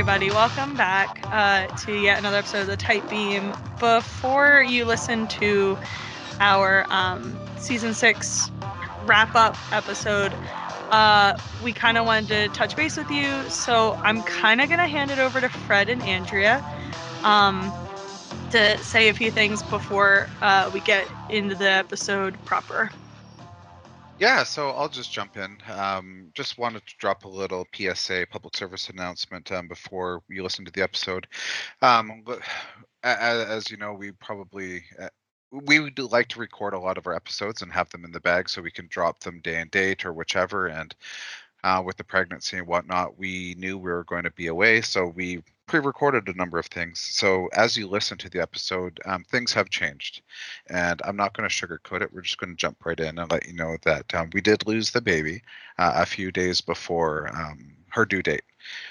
everybody. Welcome back uh, to yet another episode of the Tight Beam. Before you listen to our um, season six wrap up episode, uh, we kind of wanted to touch base with you. So I'm kind of going to hand it over to Fred and Andrea um, to say a few things before uh, we get into the episode proper. Yeah, so I'll just jump in. Um, just wanted to drop a little PSA, public service announcement, um, before you listen to the episode. Um, as, as, you know, we probably uh, we would like to record a lot of our episodes and have them in the bag so we can drop them day and date or whichever. And uh, with the pregnancy and whatnot, we knew we were going to be away, so we pre-recorded a number of things. So as you listen to the episode, um, things have changed, and I'm not going to sugarcoat it. We're just going to jump right in and let you know that um, we did lose the baby uh, a few days before um, her due date.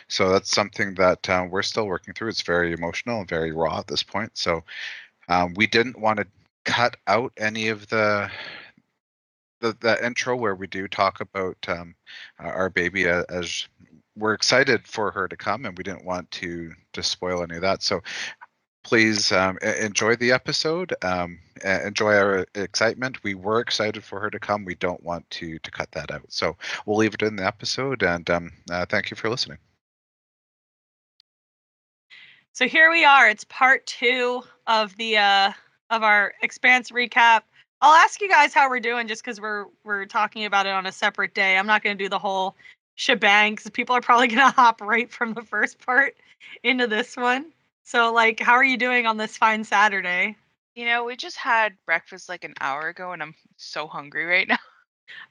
So that's something that uh, we're still working through. It's very emotional and very raw at this point. So um, we didn't want to cut out any of the the, the intro where we do talk about um, our baby as we're excited for her to come, and we didn't want to to spoil any of that. So please um, enjoy the episode. Um, enjoy our excitement. We were excited for her to come. We don't want to to cut that out. So we'll leave it in the episode. And um, uh, thank you for listening. So here we are. It's part two of the uh, of our expanse recap. I'll ask you guys how we're doing just because we're we're talking about it on a separate day. I'm not going to do the whole shebang because people are probably going to hop right from the first part into this one. So, like, how are you doing on this fine Saturday? You know, we just had breakfast like an hour ago, and I'm so hungry right now.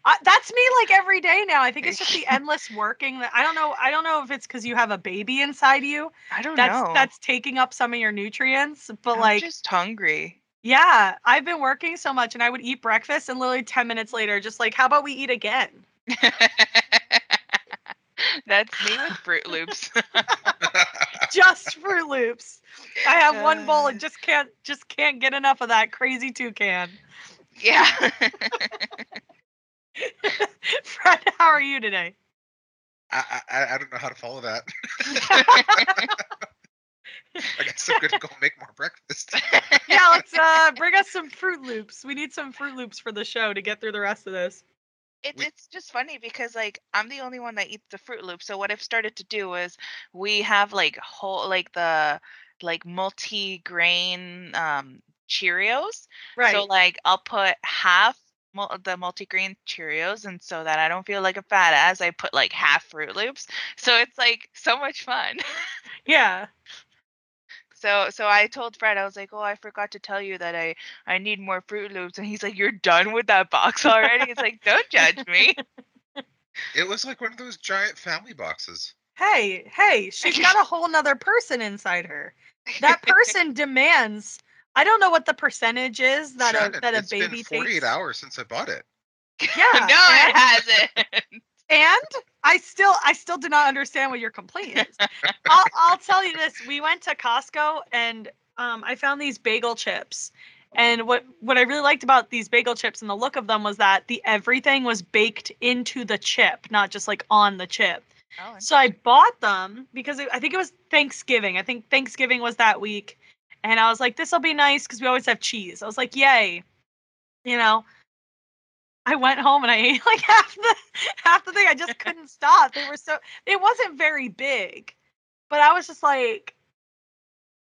Uh, that's me like every day now. I think it's just the endless working. That I don't know. I don't know if it's because you have a baby inside you. I don't that's, know. That's taking up some of your nutrients. But I'm like, just hungry. Yeah, I've been working so much, and I would eat breakfast, and literally ten minutes later, just like, how about we eat again? That's me with Froot Loops. just Froot Loops. I have one bowl and just can't just can't get enough of that crazy toucan. Yeah. Fred, how are you today? I, I I don't know how to follow that. I guess I'm gonna go make more breakfast. yeah, let's uh bring us some Froot Loops. We need some Froot Loops for the show to get through the rest of this. It, it's just funny because like I'm the only one that eats the Froot Loop. So what I've started to do is we have like whole like the like multi-grain um Cheerios. Right. So like I'll put half mul- the multi-grain Cheerios, and so that I don't feel like a fat ass, I put like half Froot Loops. So it's like so much fun. yeah. So so I told Fred, I was like, oh, I forgot to tell you that I I need more Froot Loops, and he's like, you're done with that box already. He's like, don't judge me. It was like one of those giant family boxes. Hey, hey, she's got a whole nother person inside her. That person demands. I don't know what the percentage is that Shannon, a that a it's baby been 48 takes. hours since I bought it. Yeah, no, it hasn't. And I still I still do not understand what your complaint is. I'll I'll tell you this. We went to Costco and um I found these bagel chips. And what what I really liked about these bagel chips and the look of them was that the everything was baked into the chip, not just like on the chip. Oh, So I bought them because it, I think it was Thanksgiving. I think Thanksgiving was that week. And I was like, this will be nice because we always have cheese. I was like, yay. You know, I went home and I ate like half the half the thing. I just couldn't stop. They were so it wasn't very big. But I was just like,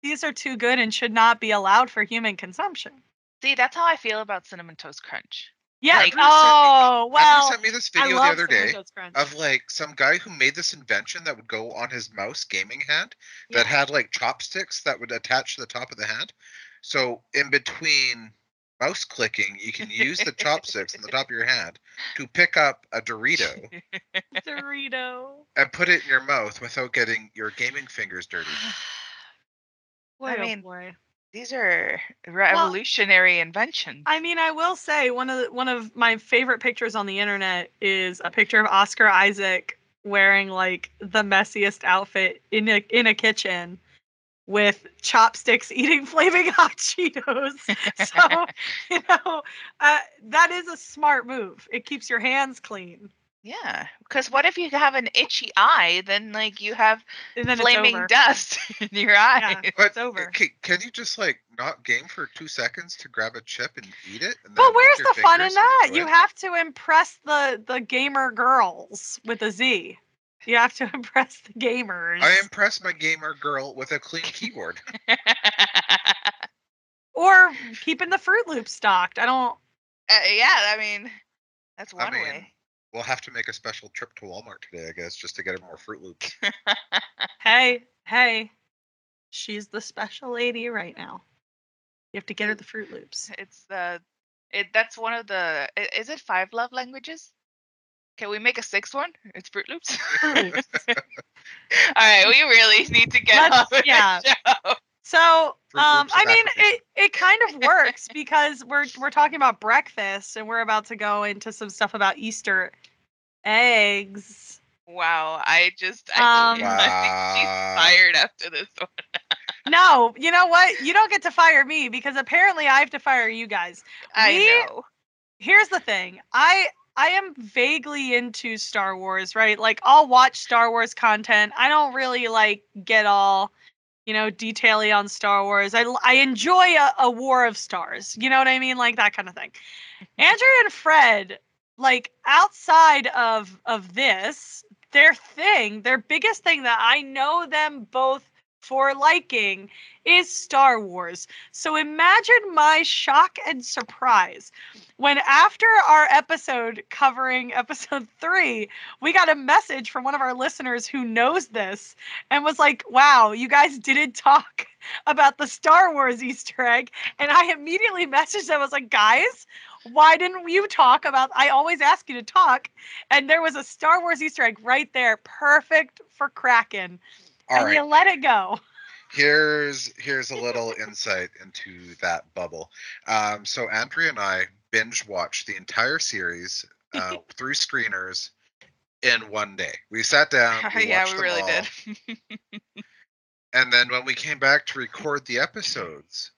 these are too good and should not be allowed for human consumption. See, that's how I feel about cinnamon toast crunch. Yeah. Like- oh Abner well. sent me this video the other day of like some guy who made this invention that would go on his mouse gaming hand that Yeah. had like chopsticks that would attach to the top of the hand. So in between mouse clicking, you can use the chopsticks on the top of your hand to pick up a Dorito Dorito. and put it in your mouth without getting your gaming fingers dirty. Boy, I oh mean, boy. These are revolutionary inventions. I mean, I will say one of the, one of my favorite pictures on the internet is a picture of Oscar Isaac wearing like the messiest outfit in a in a kitchen with chopsticks eating flaming hot Cheetos. So, you know, uh, that is a smart move. It keeps your hands clean. Yeah, because what if you have an itchy eye? Then like you have flaming dust in your eye. Yeah. But It's over. Can, can you just like not game for two seconds to grab a chip and eat it? And But where's the fun in that? You have to impress the the gamer girls with a Z. You have to impress the gamers. I impress my gamer girl with a clean keyboard. or keeping the Froot Loop stocked. I don't. Uh, yeah, I mean, that's I one mean, way. We'll have to make a special trip to Walmart today, I guess, just to get her more Froot Loops. Hey, hey, she's the special lady right now. You have to get her the Froot Loops. It's the it. That's one of the. Is it five love languages? Can we make a sixth one? It's Froot Loops. Froot Loops. All right, we really need to get Let's- on with the yeah. show. So, um, I mean, it, it kind of works because we're we're talking about breakfast and we're about to go into some stuff about Easter eggs. Wow, I just I, Um, I think she's fired after this one. No, you know what? You don't get to fire me because apparently I have to fire you guys. I We- know. here's the thing i i am vaguely into star wars right? Like i'll watch star wars content. I don't really like get all you know detaily on star wars. I i enjoy a, a war of stars you know what i mean? Like that kind of thing. Andrea and fred like outside of of this their thing their biggest thing that i know them both for liking is star wars so imagine my shock and surprise when after our episode covering episode three, we got a message from one of our listeners who knows this and was like, wow, you guys didn't talk about the Star Wars Easter egg. And I immediately messaged them, I was like, guys, why didn't you talk about I always ask you to talk. And there was a Star Wars Easter egg right there, perfect for Kraken. All and right. you let it go. here's here's a little insight into that bubble. Um, so Andrea and I binge watched the entire series uh, through screeners in one day. We sat down. We yeah, we really all, did. And then when we came back to record the episodes,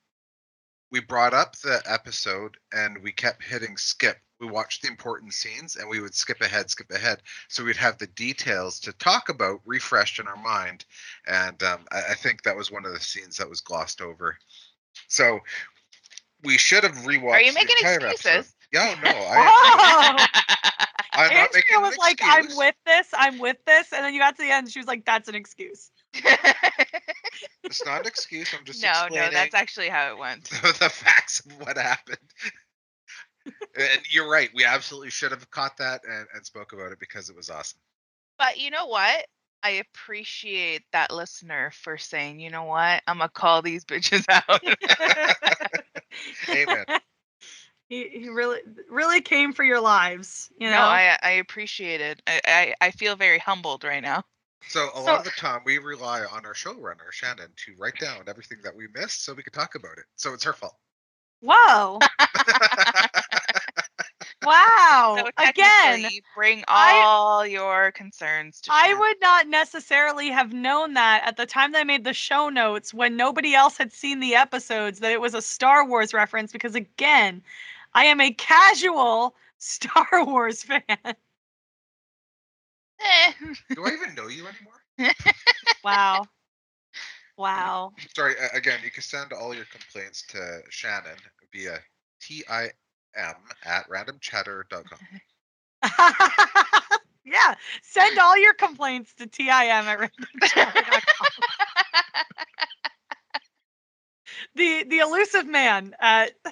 we brought up the episode and we kept hitting skip. We watched the important scenes and we would skip ahead, skip ahead. So we'd have the details to talk about refreshed in our mind. And um, I, I think that was one of the scenes that was glossed over. So we should have rewatched. Are you the making entire episode. excuses? Yeah, no, I, Oh, I'm not making Andrea an was like, I'm with this, I'm with this. And then you got to the end, she was like, that's an excuse. It's not an excuse. I'm just no, no, that's actually how it went. the facts of what happened. And you're right. We absolutely should have caught that and, and spoke about it because it was awesome. But you know what? I appreciate that listener for saying, you know what? I'm gonna call these bitches out. Amen. he, he really really came for your lives you know No, I I appreciate it. I, I I feel very humbled right now. So a So- lot of the time we rely on our showrunner Shannon to write down everything that we missed so we could talk about it. So it's her fault. whoa wow So again technically, bring I- all your concerns to. i Shannon. would not necessarily have known that at the time that I made the show notes when nobody else had seen the episodes that it was a star wars reference because again i am a casual star wars fan Eh. Do I even know you anymore? wow wow Sorry, again, you can send all your complaints to Shannon via TIM at randomchatter.com. yeah send all your complaints to tim at randomchatter.com. the the elusive man at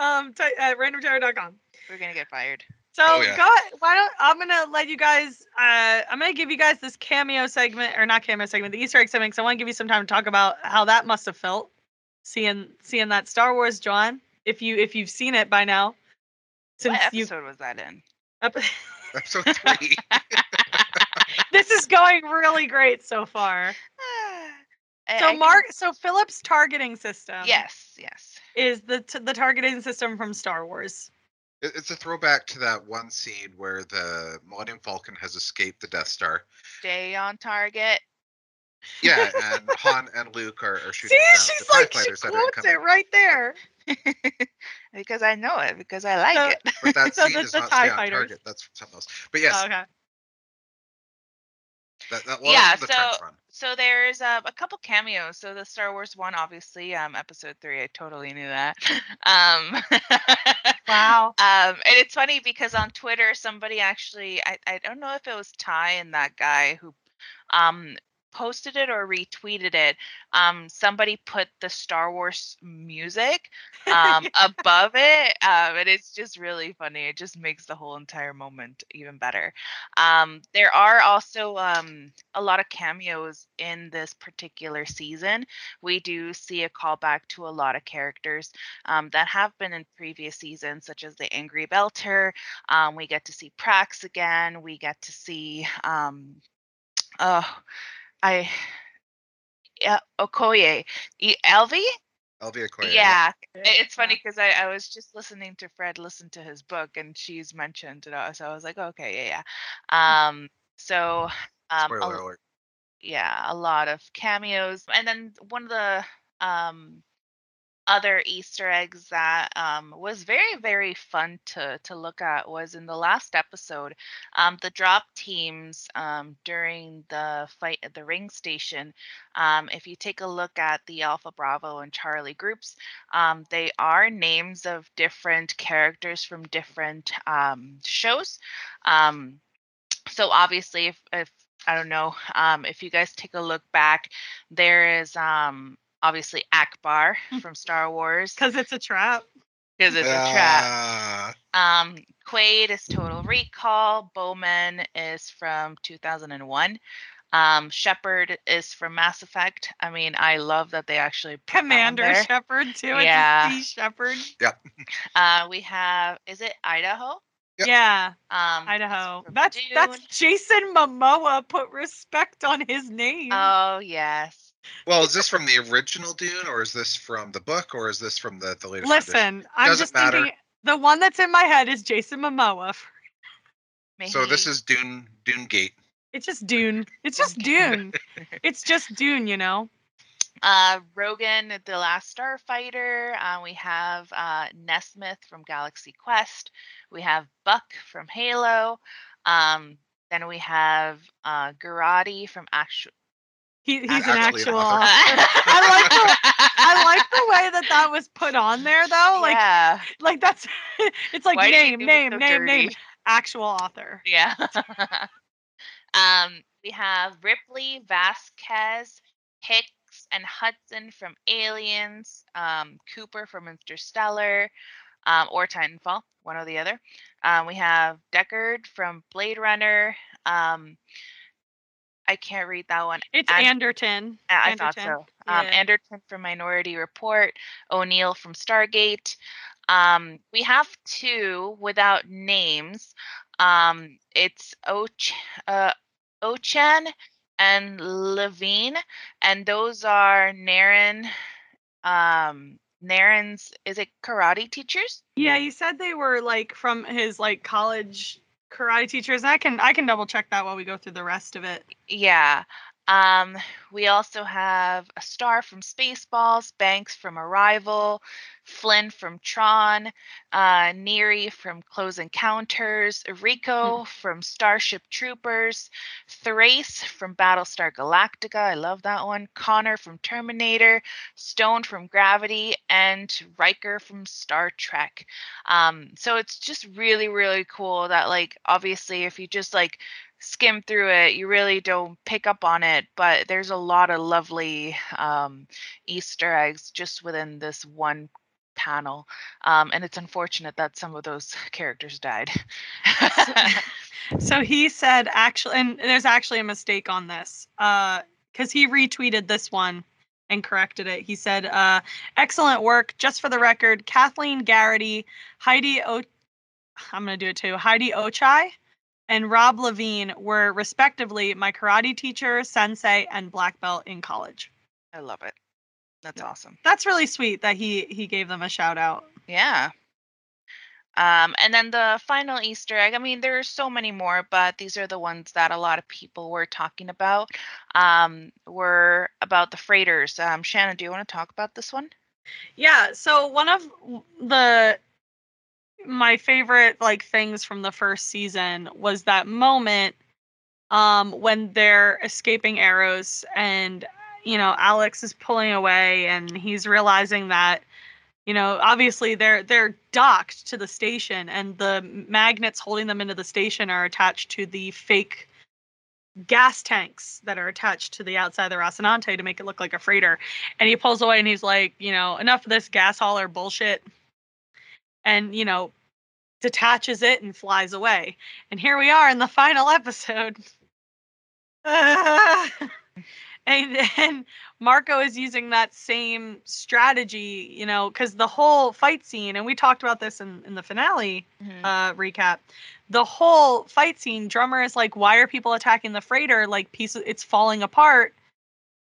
um t- at randomchatter.com We're gonna get fired. so Oh, yeah. go ahead why don't i'm gonna let you guys uh i'm gonna give you guys this cameo segment or not cameo segment the easter egg segment because i want to give you some time to talk about how that must have felt seeing seeing that star wars john if you if you've seen it by now since What you episode was that in? Ep- Episode three. this is going really great so far. I- So I can- Mark, so Filip's targeting system, Yes, yes. is the t- the targeting system from Star Wars. It- It's a throwback to that one scene where the Millennium Falcon has escaped the Death Star. Stay on target. Yeah, and Han and Luke are, are shooting See, down she's the TIE like she fighters that quotes it right there. because I know it because I like So- it. But that So scene does the not TIE stay on target. That's something else. But yes, Oh, okay. that, that Yeah, the so-. So there's uh, a couple cameos. So the Star Wars one, obviously, um, episode three, I totally knew that. Um, Wow. Um, and it's funny because on Twitter, somebody actually, I, I don't know if it was Ty and that guy who um, posted it or retweeted it. Um, somebody put the Star Wars music um, above it. Um, and it's just really funny. It just makes the whole entire moment even better. Um, there are also um, a lot of cameos in this particular season. We do see a callback to a lot of characters um, that have been in previous seasons, such as the Angry Belter. Um, we get to see Prax again. We get to see, um, oh, I, yeah, Okoye, E- Elvi. Elvi Okoye. Yeah, it's funny because I, I was just listening to Fred listen to his book and she's mentioned it, all, so I was like, okay, yeah, yeah. Um, so um, a- alert. yeah, a lot of cameos. And then one of the um other Easter eggs that um was very, very fun to to look at was in the last episode, um, the drop teams um during the fight at the ring station. Um, if you take a look at the Alpha Bravo and Charlie groups, um, they are names of different characters from different um shows. So obviously if, if i don't know um if you guys take a look back there is um obviously ackbar from star wars Because it's a trap. because it's a trap Ah, um quaid is total recall bowman is from 2001 um shepard is from mass effect i mean i love that they actually put that one Commander there. Shepard too. Yeah. It's a sea Shepard. uh we have is it idaho Yep. Yeah, um Idaho. from That's that's Jason Momoa. Put respect on his name. oh yes well, is this from the original Dune, or is this from the book, or is this from the the latest? Listen, I'm just matter. thinking the one that's in my head is Jason Momoa. So this is Dune Dune Gate. It's just Dune. It's just Dune. It's just Dune, you know. Uh, Rogan, the last Starfighter. Uh, we have uh, Nesmith from Galaxy Quest. We have Buck from Halo. Um, then we have uh, Garrity from Actual. He, he's an an actual author. author. I like the I like the way that that was put on there though. Like yeah. like that's it's like Why do name name so name name actual author. Yeah. um, we have Ripley, Vasquez, Hicks, and Hudson from Aliens. Um, Cooper from Interstellar, um, or Titanfall, one or the other. Um, we have Deckard from Blade Runner. Um, I can't read that one. It's And- Anderton. I I thought Anderton. so. Um, Yeah. Anderton from Minority Report, O'Neill from Stargate. Um, we have two without names. Um, it's Och, uh, Ochan and Levine, and those are Naren. Um, Naren's is it karate teachers? Yeah, he said they were like from his like college karate teachers. I can I can double check that while we go through the rest of it. Yeah. Um, we also have a star from Spaceballs, Banks from Arrival, Flynn from Tron, uh, Neary from Close Encounters, Rico from Starship Troopers, Thrace from Battlestar Galactica. I love that one. Connor from Terminator, Stone from Gravity, and Riker from Star Trek. Um, so it's just really, really cool that, like, obviously, if you just like skim through it, you really don't pick up on it, but there's a lot of lovely um, Easter eggs just within this one panel. Um, and it's unfortunate that some of those characters died. So he said actually and there's actually a mistake on this. Uh cuz he retweeted this one and corrected it. He said uh excellent work just for the record Kathleen Garrity, Heidi o- I'm going to do it too. Heidi Ochai and Rob Levine were respectively my karate teacher, sensei and black belt in college. I love it. That's Yeah. awesome. That's really sweet that he he gave them a shout out. Yeah. Um, and then the final Easter egg, I mean, there are so many more, but these are the ones that a lot of people were talking about. Um, were about the freighters. Um, Shannon, do you want to talk about this one? Yeah, so one of the my favorite like things from the first season was that moment um when they're escaping Eros and you know Alex is pulling away and he's realizing that you know obviously they're they're docked to the station and the magnets holding them into the station are attached to the fake gas tanks that are attached to the outside of the Rocinante to make it look like a freighter. And he pulls away and he's like, you know, enough of this gas hauler bullshit. And, you know, detaches it and flies away. And here we are in the final episode. and then Marco is using that same strategy, you know, because the whole fight scene, and we talked about this in, in the finale mm-hmm. uh, recap, the whole fight scene, Drummer is like, why are people attacking the freighter? Like, piece of, it's falling apart,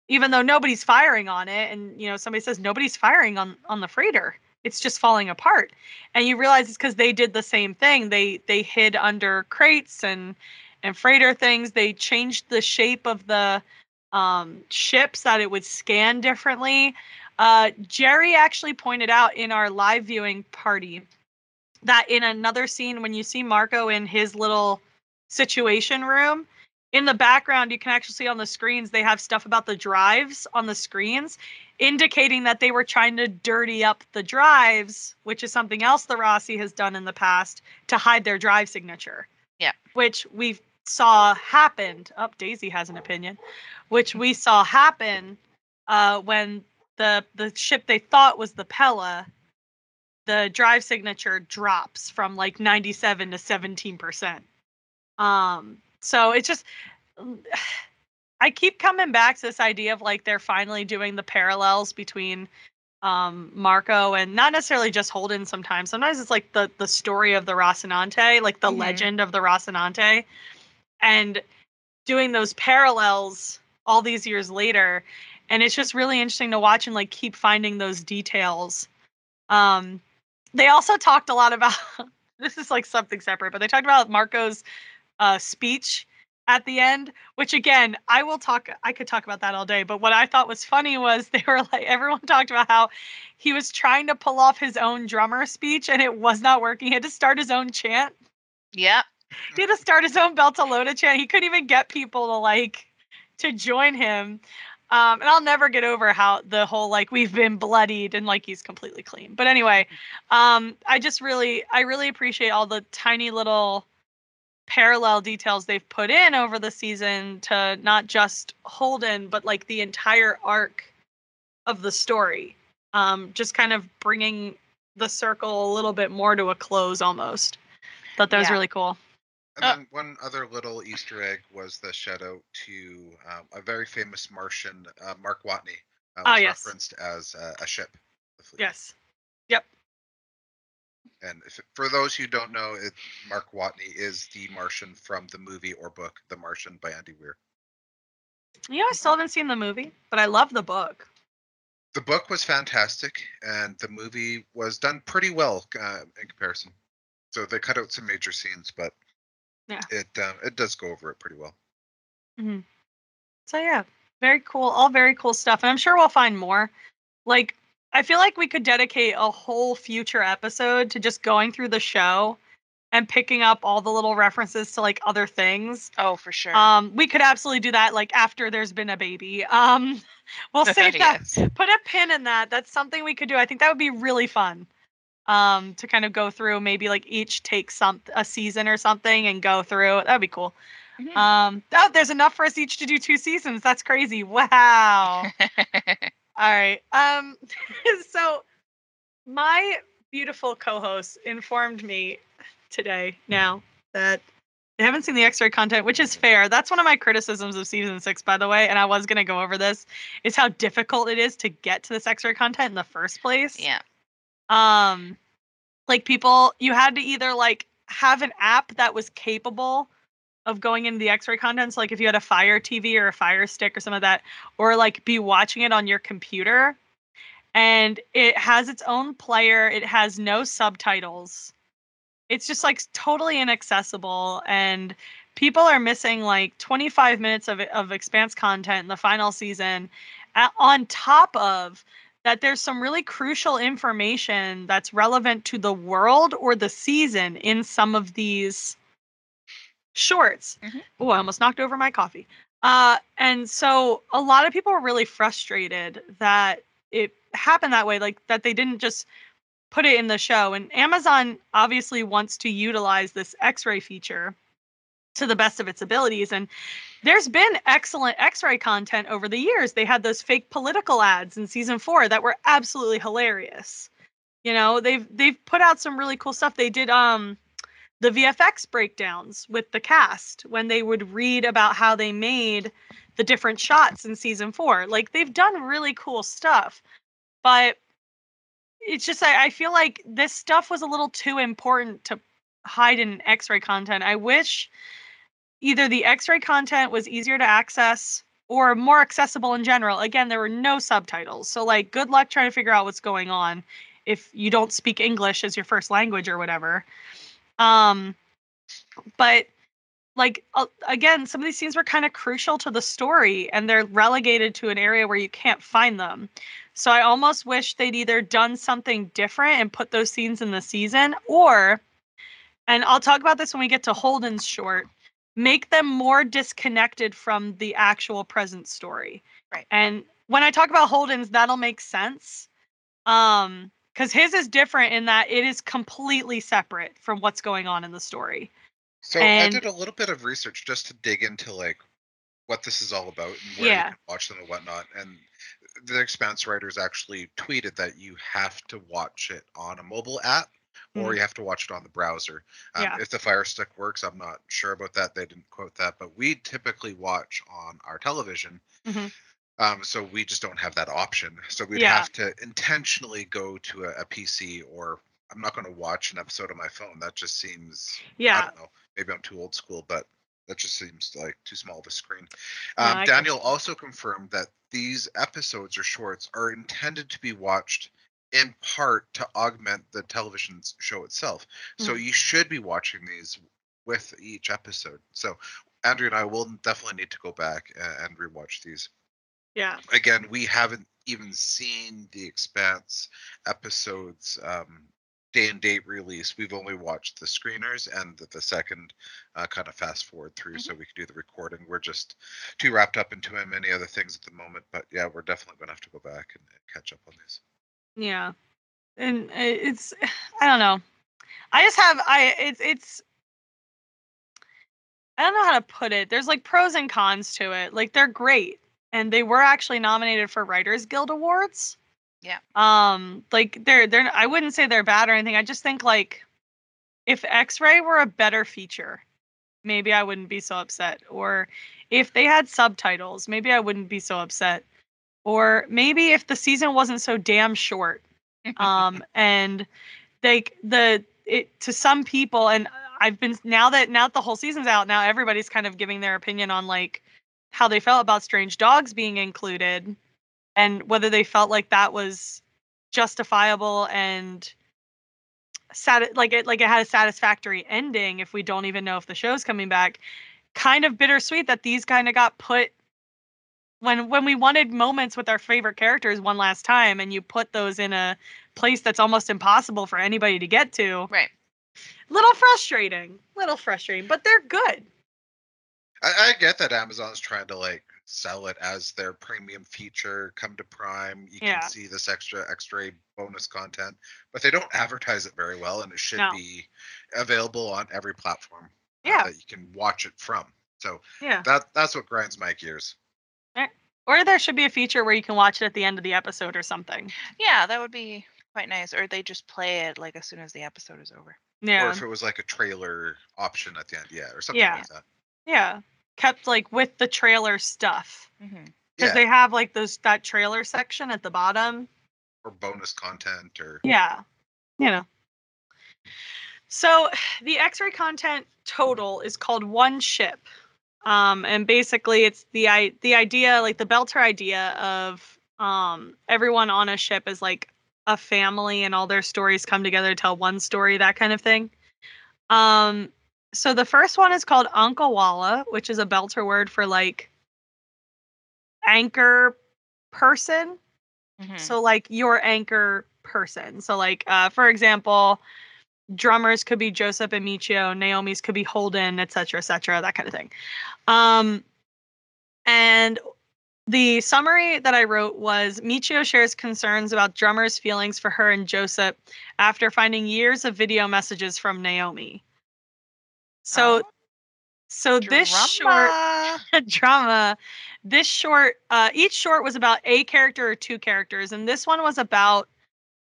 even though nobody's firing on it. And, you know, somebody says nobody's firing on, on the freighter. It's just falling apart. And you realize it's because they did the same thing. They they hid under crates and and freighter things. They changed the shape of the um, ships that it would scan differently. Uh, Jerry actually pointed out in our live viewing party that in another scene, when you see Marco in his little situation room, in the background, you can actually see on the screens they have stuff about the drives on the screens, indicating that they were trying to dirty up the drives, which is something else the Roci has done in the past to hide their drive signature. Yeah. Which we've saw happened. Up, oh, Daisy has an opinion, which we saw happen uh, when the the ship they thought was the Pella, the drive signature drops from like 97 to 17 percent. Um, so it's just. I keep coming back to this idea of like they're finally doing the parallels between um Marco and not necessarily just Holden sometimes. Sometimes it's like the the story of the Rocinante, like the mm-hmm. legend of the Rocinante and doing those parallels all these years later and it's just really interesting to watch and like keep finding those details um they also talked a lot about this is like something separate but they talked about marco's uh speech at the end which again i will talk i could talk about that all day but what i thought was funny was they were like everyone talked about how he was trying to pull off his own drummer speech and it was not working he had to start his own chant yep he had to start his own Beltalowda chant. He couldn't even get people to like to join him. Um, and I'll never get over how the whole like we've been bloodied and like he's completely clean. But anyway, um, I just really I really appreciate all the tiny little parallel details they've put in over the season to not just Holden but like the entire arc of the story. Um, just kind of bringing the circle a little bit more to a close almost. Thought that yeah. was really cool. And uh, then one other little Easter egg was the shout out to um, a very famous Martian, uh, Mark Watney, uh, was oh, yes. referenced as a ship. Yes. Yep. And if, for those who don't know, it, Mark Watney is the Martian from the movie or book The Martian by Andy Weir. Yeah, I still haven't seen the movie, but I love the book. The book was fantastic, and the movie was done pretty well uh, in comparison. So they cut out some major scenes, but yeah. It um, it does go over it pretty well. Mm-hmm. So yeah, very cool. All very cool stuff, and I'm sure we'll find more. Like I feel like we could dedicate a whole future episode to just going through the show and picking up all the little references to like other things. Oh, for sure. Um, we could absolutely do that like after there's been a baby. Um, we'll save that. Put a pin in that. That's something we could do. I think that would be really fun um, to kind of go through maybe like each take some a season or something and go through. That'd be cool. Mm-hmm. Um, oh, there's enough for us each to do two seasons. That's crazy. Wow. All right. Um, so my beautiful co-host informed me today now that they haven't seen the X-ray content, which is fair. That's one of my criticisms of season six, by the way. And I was gonna go over this, is how difficult it is to get to this X-ray content in the first place. Yeah. Um, like people you had to either like have an app that was capable of going into the x-ray contents like if you had a fire tv or a fire stick or some of that or like be watching it on your computer. And it has its own player it has no subtitles. It's just like totally inaccessible and people are missing like 25 minutes of of expanse content in the final season on top of that there's some really crucial information that's relevant to the world or the season in some of these shorts. Mhm. Oh, I almost knocked over my coffee. Uh, and so a lot of people were really frustrated that it happened that way, like that they didn't just put it in the show. And Amazon obviously wants to utilize this X-ray feature to the best of its abilities. And there's been excellent X-ray content over the years. They had those fake political ads in season four that were absolutely hilarious. You know, they've they've put out some really cool stuff. They did um the VFX breakdowns with the cast when they would read about how they made the different shots in season four. Like they've done really cool stuff. But it's just I, I feel like this stuff was a little too important to hide in X-ray content. I wish either the X-ray content was easier to access or more accessible in general. Again, there were no subtitles. So like good luck trying to figure out what's going on if you don't speak English as your first language or whatever. Um but like uh, again, some of these scenes were kind of crucial to the story and they're relegated to an area where you can't find them. So I almost wish they'd either done something different and put those scenes in the season or and I'll talk about this when we get to Holden's short, make them more disconnected from the actual present story. Right. And when I talk about Holden's, that'll make sense. Um because his is different in that it is completely separate from what's going on in the story. So And- I did a little bit of research just to dig into like what this is all about and where Yeah. you can watch them and whatnot. And the Expanse writers actually tweeted that you have to watch it on a mobile app or Mhm. you have to watch it on the browser. Um, Yeah. If the Fire Stick works, I'm not sure about that. They didn't quote that, but we typically watch on our television. Mhm. Um, so we just don't have that option. So we'd Yeah. have to intentionally go to a, a PC or I'm not going to watch an episode on my phone. That just seems yeah. I don't know. Maybe I'm too old school, but that just seems like too small of a screen. Um, get Daniel also confirmed that these episodes or shorts are intended to be watched in part to augment the television show itself. So Mm. you should be watching these with each episode. So Andrea and I will definitely need to go back and rewatch these. Yeah. Again, we haven't even seen the Expanse episodes um, day and date release. We've only watched the screeners and the, the second uh, kind of fast forward through so we can do the recording. We're just too wrapped up into many other things at the moment. But yeah, we're definitely going to have to go back and, and catch up on these. Yeah. And it's I don't know. I just have I it's it's I don't know how to put it. There's like pros and cons to it. Like they're great and they were actually nominated for Writers Guild awards. Yeah. Um like they're they're I wouldn't say they're bad or anything. I just think like if X-Ray were a better feature, maybe I wouldn't be so upset or if they had subtitles, maybe I wouldn't be so upset. Or maybe if the season wasn't so damn short um and like the it to some people and i've been now that now that the whole season's out now everybody's kind of giving their opinion on like how they felt about strange dogs being included and whether they felt like that was justifiable and sat like it like it had a satisfactory ending if we don't even know if the show's coming back. Kind of bittersweet that these kind of got put when when we wanted moments with our favorite characters one last time and you put those in a place that's almost impossible for anybody to get to. Right. little frustrating little frustrating but they're good I, I get that Amazon's trying to like sell it as their premium feature. Come to Prime, you Yeah. can see this extra extra bonus content, but they don't advertise it very well, and it should No. be available on every platform uh, Yeah. that you can watch it from. So yeah that that's what grinds my gears. or there should be a feature where you can watch it at the end of the episode or something Yeah, that would be quite nice. Or they just play it like as soon as the episode is over. yeah Or if it was like a trailer option at the end, yeah, or something Yeah. like that. yeah kept like with the trailer stuff because Yeah, they have like those that trailer section at the bottom or bonus content, or Yeah. You know. So the X-ray content total is called one ship. Um, and basically it's the i the idea, like the Belter idea of um everyone on a ship is like a family and all their stories come together to tell one story, that kind of thing. Um so the first one is called Ankawala, which is a Belter word for like anchor person Mhm. So like your anchor person. So like uh for example, drummers could be Joseph and Michio, Naomi's could be Holden, etc., cetera, etc., cetera, that kind of thing. Um and the summary that I wrote was Michio shares concerns about drummer's feelings for her and Joseph after finding years of video messages from Naomi. So Oh, so this short drama. drama this short uh each short was about a character or two characters and this one was about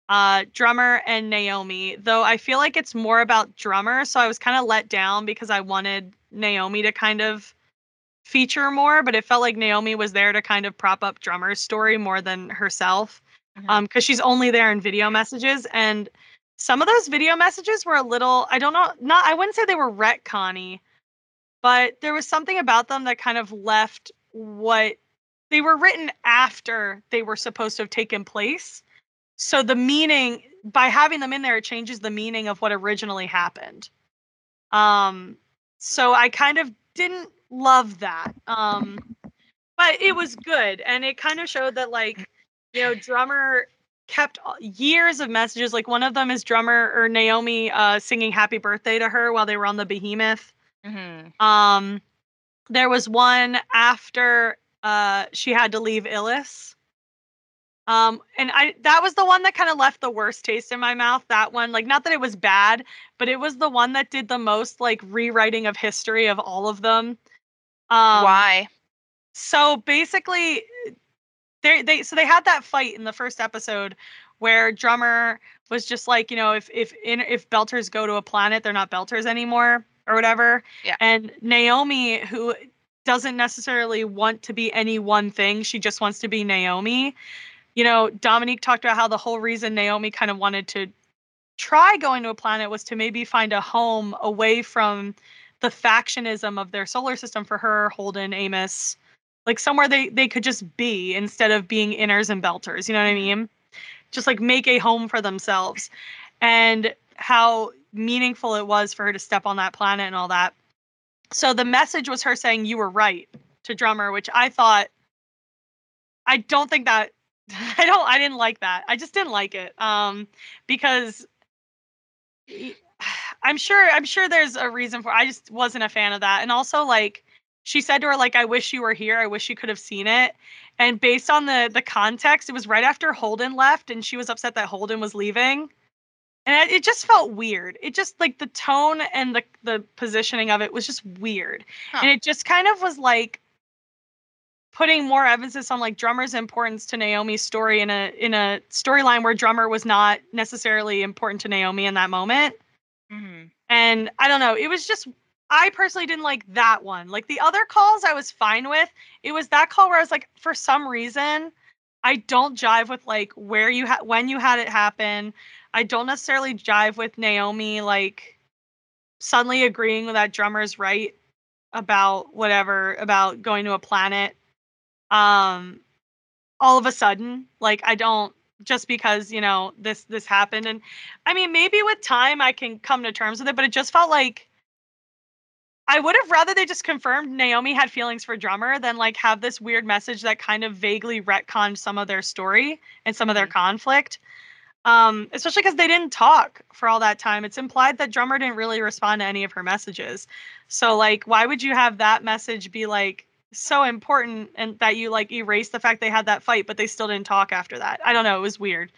uh drummer and naomi though i feel like it's more about drummer so i was kind of let down because i wanted naomi to kind of feature more but it felt like naomi was there to kind of prop up drummer's story more than herself Mhm. um because she's only there in video messages and some of those video messages were a little i don't know not i wouldn't say they were retconny but there was something about them that kind of left what they were written after they were supposed to have taken place. So the meaning by having them in there it changes the meaning of what originally happened. Um so i kind of didn't love that um but it was good and it kind of showed that like you know drummer kept years of messages like one of them is drummer or naomi uh singing happy birthday to her while they were on the behemoth Mhm. um there was one after uh she had to leave Ilus. Um and I that was the one that kind of left the worst taste in my mouth. That one, like not that it was bad, but it was the one that did the most like rewriting of history of all of them. Um Why? so basically they they so they had that fight in the first episode where drummer was just like you know if if in, if belters go to a planet they're not belters anymore or whatever Yeah. and naomi who doesn't necessarily want to be any one thing she just wants to be naomi you know dominique talked about how the whole reason naomi kind of wanted to try going to a planet was to maybe find a home away from the factionism of their solar system for her holden amos like somewhere they they could just be instead of being inners and belters you know what i mean? Just like make a home for themselves. And how meaningful it was for her to step on that planet and all that. So the message was her saying you were right to drummer which i thought i don't think that i don't i didn't like that. I just didn't like it um because i'm sure i'm sure there's a reason for i just wasn't a fan of that. And also like she said to her like i wish you were here. I wish you could have seen it. And based on the the context it was right after holden left and she was upset that holden was leaving. And it, just felt weird. It just like the tone and the the positioning of it was just weird. Huh. and it just kind of was like putting more emphasis on like drummer's importance to naomi's story in a in a storyline where drummer was not necessarily important to naomi in that moment. Mhm. and I don't know, it was just I personally didn't like that one. Like the other calls I was fine with. It was that call where I was like for some reason I don't jive with like where you had when you had it happen. I don't necessarily jive with Naomi like suddenly agreeing with that drummer's right about whatever about going to a planet um all of a sudden like I don't just because you know this this happened and I mean, maybe with time I can come to terms with it, but it just felt like I would have rather they just confirmed Naomi had feelings for drummer than like have this weird message that kind of vaguely retconned some of their story and some of their Mhm. conflict. Um, especially because they didn't talk for all that time. It's implied that drummer didn't really respond to any of her messages. So like, why would you have that message be like so important and that you like erase the fact they had that fight, but they still didn't talk after that? I don't know. It was weird.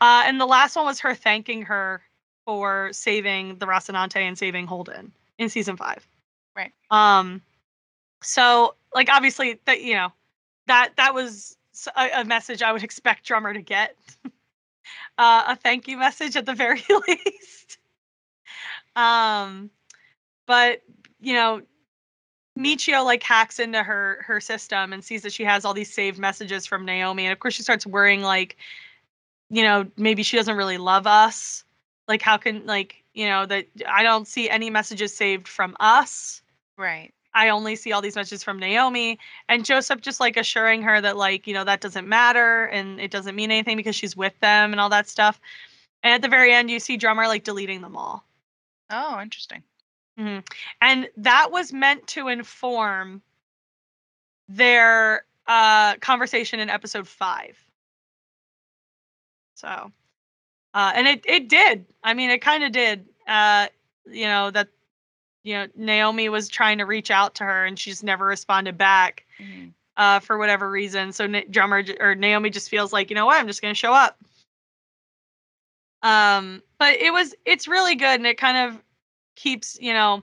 Uh, and the last one was her thanking her for saving the Rocinante and saving Holden in season five. Right. Um. So, like, obviously, that you know, that that was a message I would expect drummer to get. uh, a thank you message at the very least. Um, but you know, Michio like hacks into her her system and sees that she has all these saved messages from Naomi, and of course she starts worrying like, you know, maybe she doesn't really love us. Like, how can like you know that I don't see any messages saved from us. Right. I only see all these messages from Naomi and Joseph just like assuring her that like, you know, that doesn't matter and it doesn't mean anything because she's with them and all that stuff. And at the very end you see drummer like deleting them all. Oh, interesting. Mhm. And that was meant to inform their uh conversation in episode 5. So, uh, and it it did. I mean, it kind of did. Uh, you know that you know Naomi was trying to reach out to her and she's never responded back Mhm. uh, for whatever reason. So Na- drummer or Naomi just feels like you know what I'm just gonna show up. Um, but it was it's really good and it kind of keeps you know.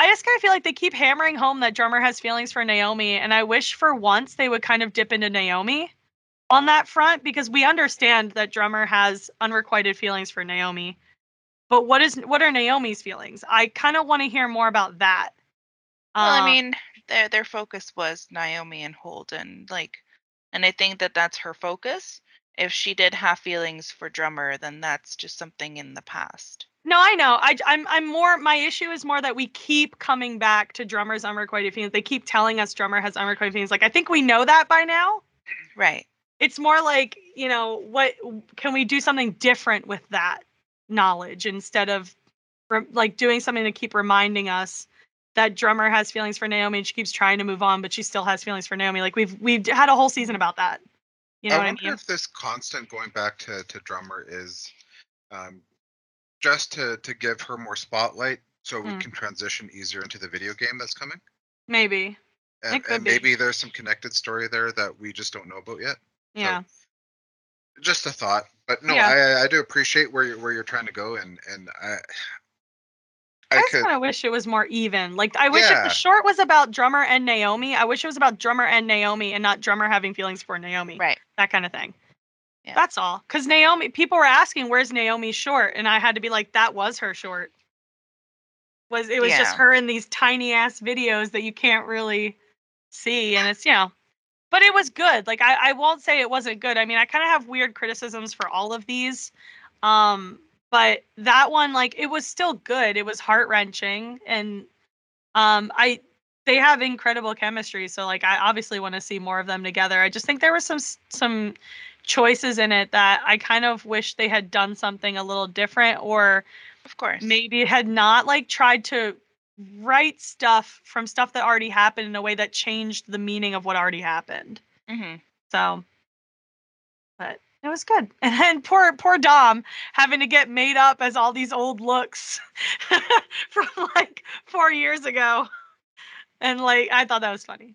I just kind of feel like they keep hammering home that drummer has feelings for Naomi, and I wish for once they would kind of dip into Naomi on that front because we understand that drummer has unrequited feelings for Naomi. But what is what are Naomi's feelings? I kind of want to hear more about that. Well, Uh, I mean, their their focus was Naomi and Holden, like, and I think that that's her focus. If she did have feelings for drummer, then that's just something in the past. No, I know. I, I'm I'm more. My issue is more that we keep coming back to drummer's unrequited feelings. They keep telling us drummer has unrequited feelings. Like I think we know that by now. Right. It's more like you know what can we do something different with that knowledge instead of re- like doing something to keep reminding us that drummer has feelings for Naomi and she keeps trying to move on, but she still has feelings for Naomi. Like we've we've had a whole season about that. You know I what I mean? if this constant going back to, to drummer is um, just to, to give her more spotlight so we Mm. can transition easier into the video game that's coming. Maybe. And, and maybe there's some connected story there that we just don't know about yet. Yeah. Just a thought, but no, Yeah. I I do appreciate where you're where you're trying to go, and and I I, I kind of wish it was more even. Like I wish if the short was about drummer and Naomi, I wish it was about drummer and Naomi and not drummer having feelings for Naomi. Right. That kind of thing. Yeah. That's all. Cuz Naomi people were asking where's Naomi's short and I had to be like that was her short. Was it was just her in these tiny ass videos that you can't really see and it's you know but it was good. Like I, I won't say it wasn't good. I mean, I kind of have weird criticisms for all of these. Um, but that one, like, it was still good. It was heart wrenching, and um, I they have incredible chemistry. So like, I obviously want to see more of them together. I just think there were some some choices in it that I kind of wish they had done something a little different, or Of course. maybe had not like tried to write stuff from stuff that already happened in a way that changed the meaning of what already happened. hmm So, but it was good. And then poor poor Dom having to get made up as all these old looks from like four years ago, and like I thought that was funny.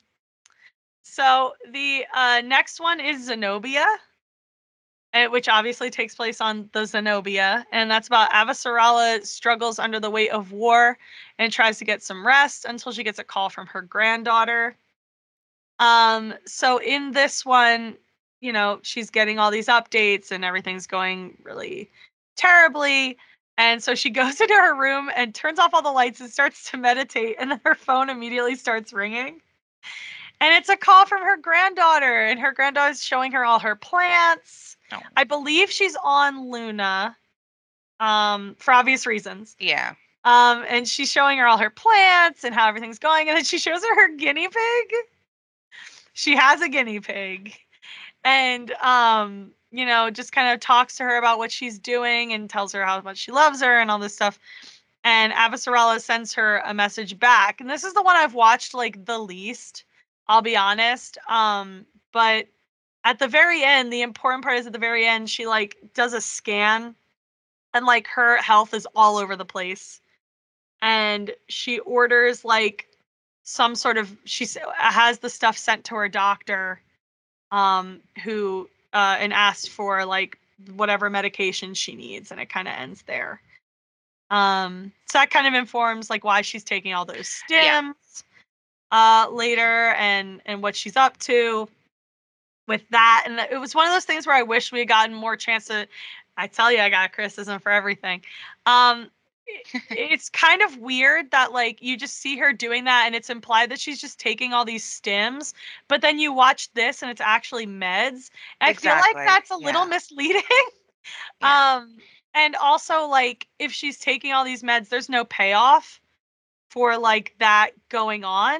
So the uh, next one is Zenobia, which obviously takes place on the Zenobia, and that's about Avasarala struggles under the weight of war and tries to get some rest until she gets a call from her granddaughter. Um, so in this one, you know, she's getting all these updates and everything's going really terribly. And so she goes into her room and turns off all the lights and starts to meditate. And then her phone immediately starts ringing. And it's a call from her granddaughter. And her granddaughter's showing her all her plants. Oh. I believe she's on Luna um, for obvious reasons. Yeah. Um, and she's showing her all her plants and how everything's going. And then she shows her her guinea pig. She has a guinea pig. And, um, you know, just kind of talks to her about what she's doing and tells her how much she loves her and all this stuff. And Avasarala sends her a message back. And this is the one I've watched like the least, I'll be honest. Um, but at the very end, the important part is at the very end, she like does a scan and like her health is all over the place. And she orders like some sort of she has the stuff sent to her doctor um who uh and asked for like whatever medication she needs and it kind of ends there. Um so that kind of informs like why she's taking all those stims Yeah. uh later and and what she's up to with that and it was one of those things where i wish we had gotten more chance to i tell you i got criticism for everything. Um it's kind of weird that like you just see her doing that and it's implied that she's just taking all these stims but then you watch this and it's actually meds and i feel like that's a little misleading. Yeah. um and also like if she's taking all these meds there's no payoff for like that going on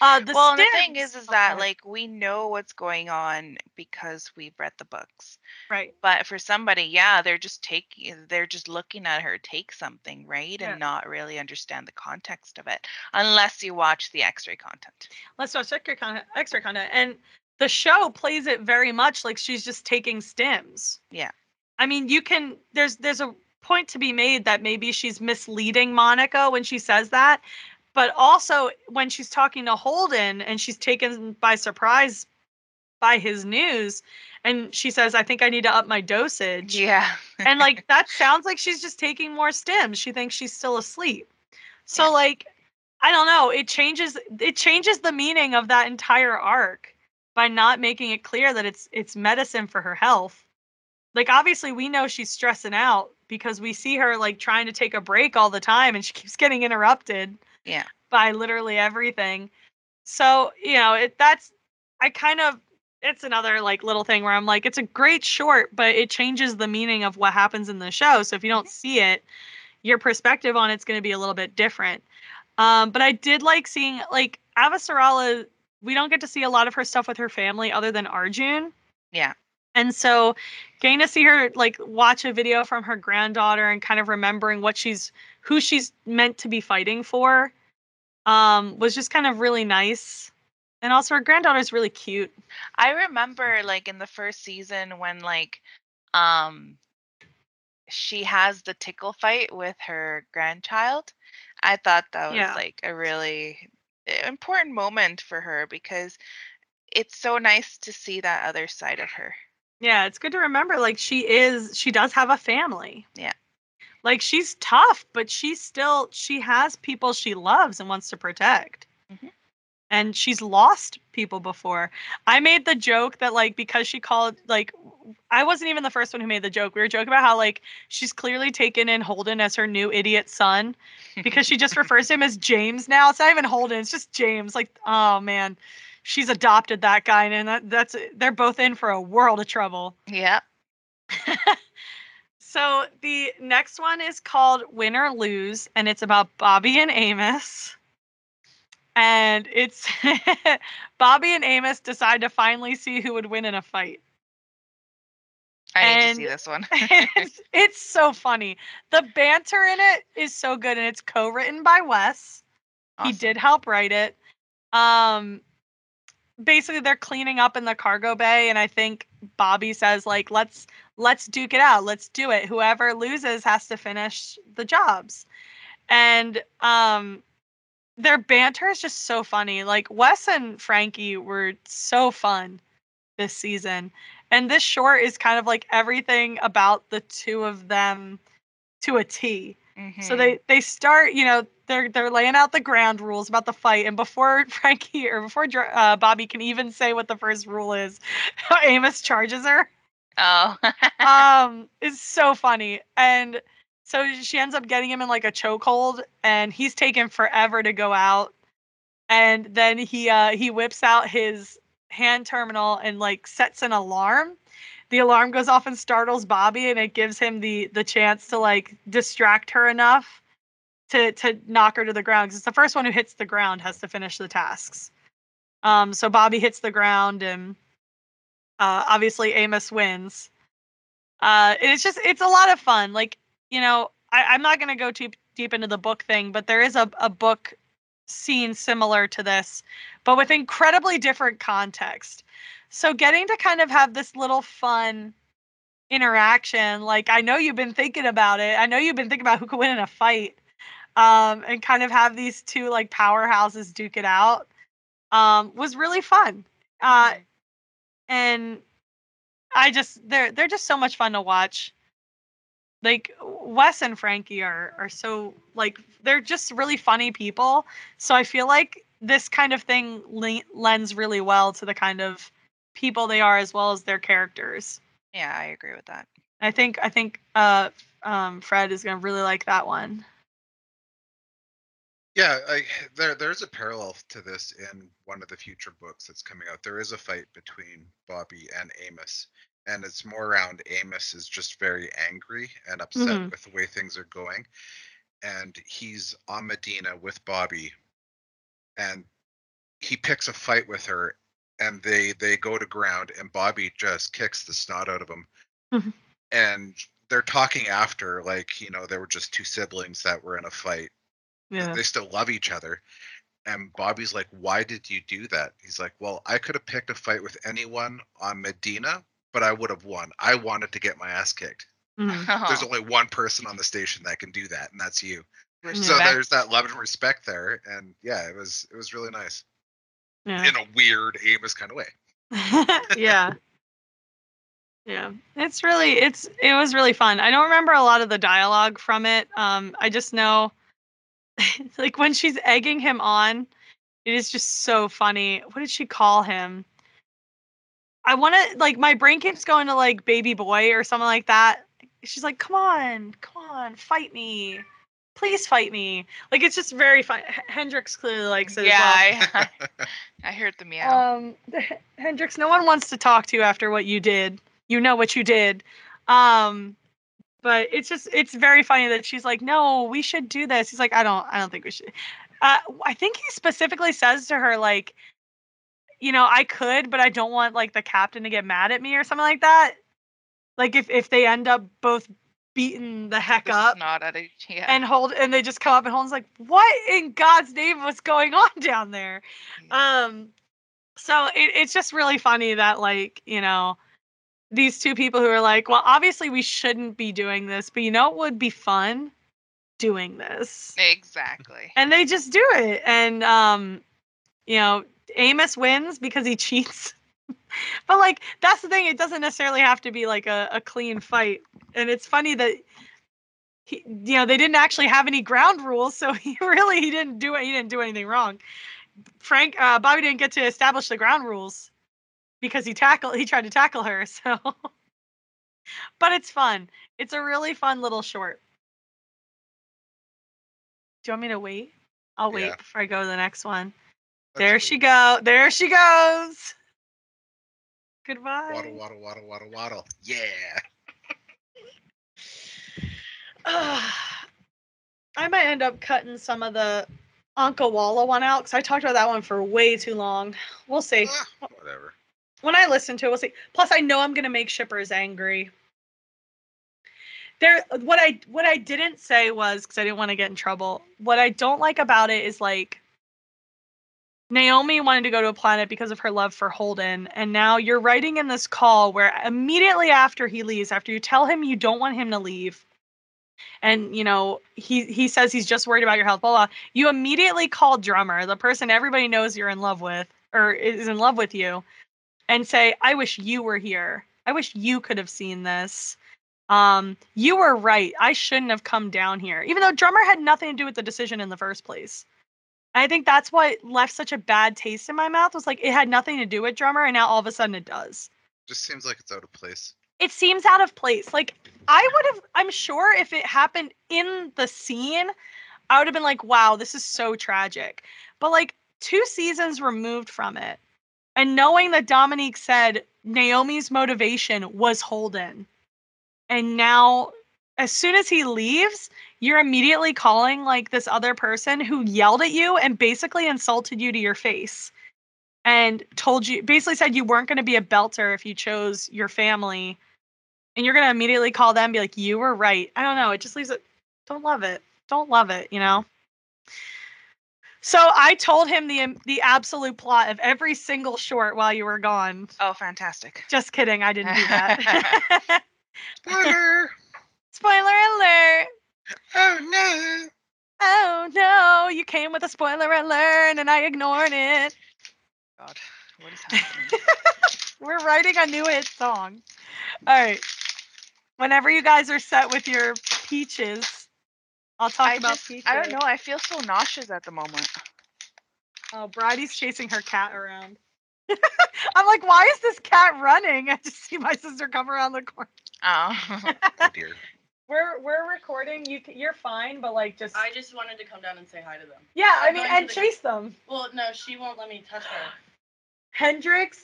uh the well, the thing is, is that like we know what's going on because we've read the books. right But for somebody, yeah, they're just taking, they're just looking at her take something, right, Yeah. and not really understand the context of it, unless you watch the X-ray content. let's watch extra content. X-ray content and the show plays it very much like she's just taking stims Yeah. I mean, you can there's there's a point to be made that maybe she's misleading Monica when she says that, but also when she's talking to Holden and she's taken by surprise by his news and she says I think I need to up my dosage. Yeah. and like that sounds like she's just taking more stims. She thinks she's still asleep. So Yeah. like I don't know, it changes it changes the meaning of that entire arc by not making it clear that it's it's medicine for her health. Like obviously we know she's stressing out because we see her like trying to take a break all the time and she keeps getting interrupted Yeah. by literally everything. So, you know, it that's I kind of it's another like little thing where I'm like it's a great short, but it changes the meaning of what happens in the show. So if you don't see it, your perspective on it's going to be a little bit different. Um, but I did like seeing like Avasarala. We don't get to see a lot of her stuff with her family other than Arjun. Yeah. And so getting to see her like watch a video from her granddaughter and kind of remembering what she's who she's meant to be fighting for um was just kind of really nice. And also her granddaughter's really cute. I remember like in the first season when like um she has the tickle fight with her grandchild. I thought that was Yeah. like a really important moment for her because it's so nice to see that other side of her. Yeah, it's good to remember like she is she does have a family. Yeah. Like she's tough, but she's still she has people she loves and wants to protect. Mhm. And she's lost people before. I made the joke that like because she called like I wasn't even the first one who made the joke. We were joking about how like she's clearly taken in Holden as her new idiot son because she just refers to him as James now. It's not even Holden, it's just James. Like, oh man, she's adopted that guy, and that, that's they're both in for a world of trouble. Yeah. So the next one is called Win or Lose, and it's about Bobby and Amos. And it's Bobby and Amos decide to finally see who would win in a fight. I need to see this one. it's, it's so funny. The banter in it is so good, and it's co-written by Wes. He did help write it. Um, basically, they're cleaning up in the cargo bay, and I think Bobby says like, "Let's let's duke it out. Let's do it. Whoever loses has to finish the jobs." And um, their banter is just so funny. Like Wes and Frankie were so fun this season, and this short is kind of like everything about the two of them to a T. So Mhm. they they start, you know, they're they're laying out the ground rules about the fight, and before Frankie or before uh, Bobby can even say what the first rule is, Amos charges her. Oh. Um, it's so funny, and so she ends up getting him in like a chokehold, and he's taken forever to go out, and then he uh he whips out his hand terminal and like sets an alarm. The alarm goes off and startles Bobby, and it gives him the the chance to like distract her enough to to knock her to the ground. Because it's the first one who hits the ground has to finish the tasks. Um, so Bobby hits the ground, and uh, obviously Amos wins. Uh, it's just it's a lot of fun. Like you know, I, I'm not gonna go too deep into the book thing, but there is a a book scene similar to this, but with incredibly different context. So getting to kind of have this little fun interaction, like I know you've been thinking about it. I know you've been thinking about who could win in a fight. Um, and kind of have these two like powerhouses duke it out. Um, was really fun. Uh. And I just they're they're just so much fun to watch. Like Wes and Frankie are are so like they're just really funny people. So I feel like this kind of thing le- lends really well to the kind of people they are as well as their characters. yeah, I agree with that. I think I think uh um Fred is gonna really like that one. Yeah, I, there there's a parallel to this in one of the future books that's coming out. There is a fight between Bobby and Amos, and it's more around Amos is just very angry and upset Mhm. with the way things are going, and he's on Medina with Bobby, and he picks a fight with her, and they they go to ground, and Bobby just kicks the snot out of him, Mhm. and they're talking after like you know they were just two siblings that were in a fight Yeah. they still love each other. And Bobby's like, Why did you do that? He's like, Well, I could have picked a fight with anyone on Medina, but I would have won. I wanted to get my ass kicked. Mhm. There's only one person on the station that can do that, and that's you. So respect. there's that love and respect there, and yeah, it was it was really nice Yeah. in a weird Amos kind of way. yeah. Yeah. It's really it's it was really fun. I don't remember a lot of the dialogue from it. Um I just know like when she's egging him on, it is just so funny. What did she call him? I want to like my brain keeps going to like baby boy or something like that. She's like, "Come on, come on, fight me. Please fight me." Like it's just very fun. Hendrix clearly likes it yeah, as well. I, I heard the meow. Um, Hendrix, no one wants to talk to you after what you did. You know what you did. Um, but it's just it's very funny that she's like, no, we should do this. He's like, I don't, I don't think we should. Uh, I think he specifically says to her like, you know, I could, but I don't want like the captain to get mad at me or something like that. Like if if they end up both beaten the heck The up snot at each, yeah. and hold and they just come up and Holden's like, what in God's name was going on down there? Um, so it, it's just really funny that like you know these two people who are like, well, obviously we shouldn't be doing this, but you know what would be fun doing this, exactly. and they just do it, and um, you know Amos wins because he cheats. but like that's the thing; it doesn't necessarily have to be like a, a clean fight, and it's funny that. He, you know, they didn't actually have any ground rules, so he really he didn't do it. He didn't do anything wrong. Frank uh, Bobby didn't get to establish the ground rules because he tackled he tried to tackle her. So, but it's fun. It's a really fun little short. Do you want me to wait? I'll wait Yeah. before I go to the next one. That's there she go. There she goes. Goodbye. Waddle, waddle, waddle, waddle, waddle. Yeah. I might end up cutting some of the Uncle Walla one out because I talked about that one for way too long. We'll see. Ah. When I listen to it, we'll see. Plus, I know I'm gonna make shippers angry. There, what I what I didn't say was because I didn't want to get in trouble. What I don't like about it is like Naomi wanted to go to a planet because of her love for Holden, and now you're writing in this call where immediately after he leaves, after you tell him you don't want him to leave, and you know he he says he's just worried about your health, blah blah. You immediately call Drummer, the person everybody knows you're in love with or is in love with you, and say, I wish you were here. I wish you could have seen this. Um, you were right. I shouldn't have come down here, even though Drummer had nothing to do with the decision in the first place. And I think that's what left such a bad taste in my mouth was like it had nothing to do with Drummer, and now all of a sudden it does. Just seems like it's out of place. It seems out of place. Like I would have, I'm sure if it happened in the scene, I would have been like, wow, this is so tragic. But like two seasons removed from it, and knowing that Dominique said Naomi's motivation was Holden, and now as soon as he leaves, you're immediately calling like this other person who yelled at you and basically insulted you to your face. And told you basically said you weren't going to be a belter if you chose your family. And you're going to immediately call them be like you were right. I don't know it just leaves it don't love it. Don't love it you know so i told him the the absolute plot of every single short while you were gone Oh, fantastic. just kidding i didn't do that Spoiler! spoiler alert oh no! oh no you came with a spoiler alert and i ignored it God, what is happening? We're writing a new hit song. All right. Whenever you guys are set with your peaches, I'll talk I about just, peaches. I don't know. I feel so nauseous at the moment. Oh, Bridie's chasing her cat around. I'm like, why is this cat running? I just see my sister come around the corner. Oh, Oh dear. We're we're recording. You you're fine, but like just I just wanted to come down and say hi to them. yeah. I I'm mean, and the- chase them. Well, no, she won't let me touch her. Hendrix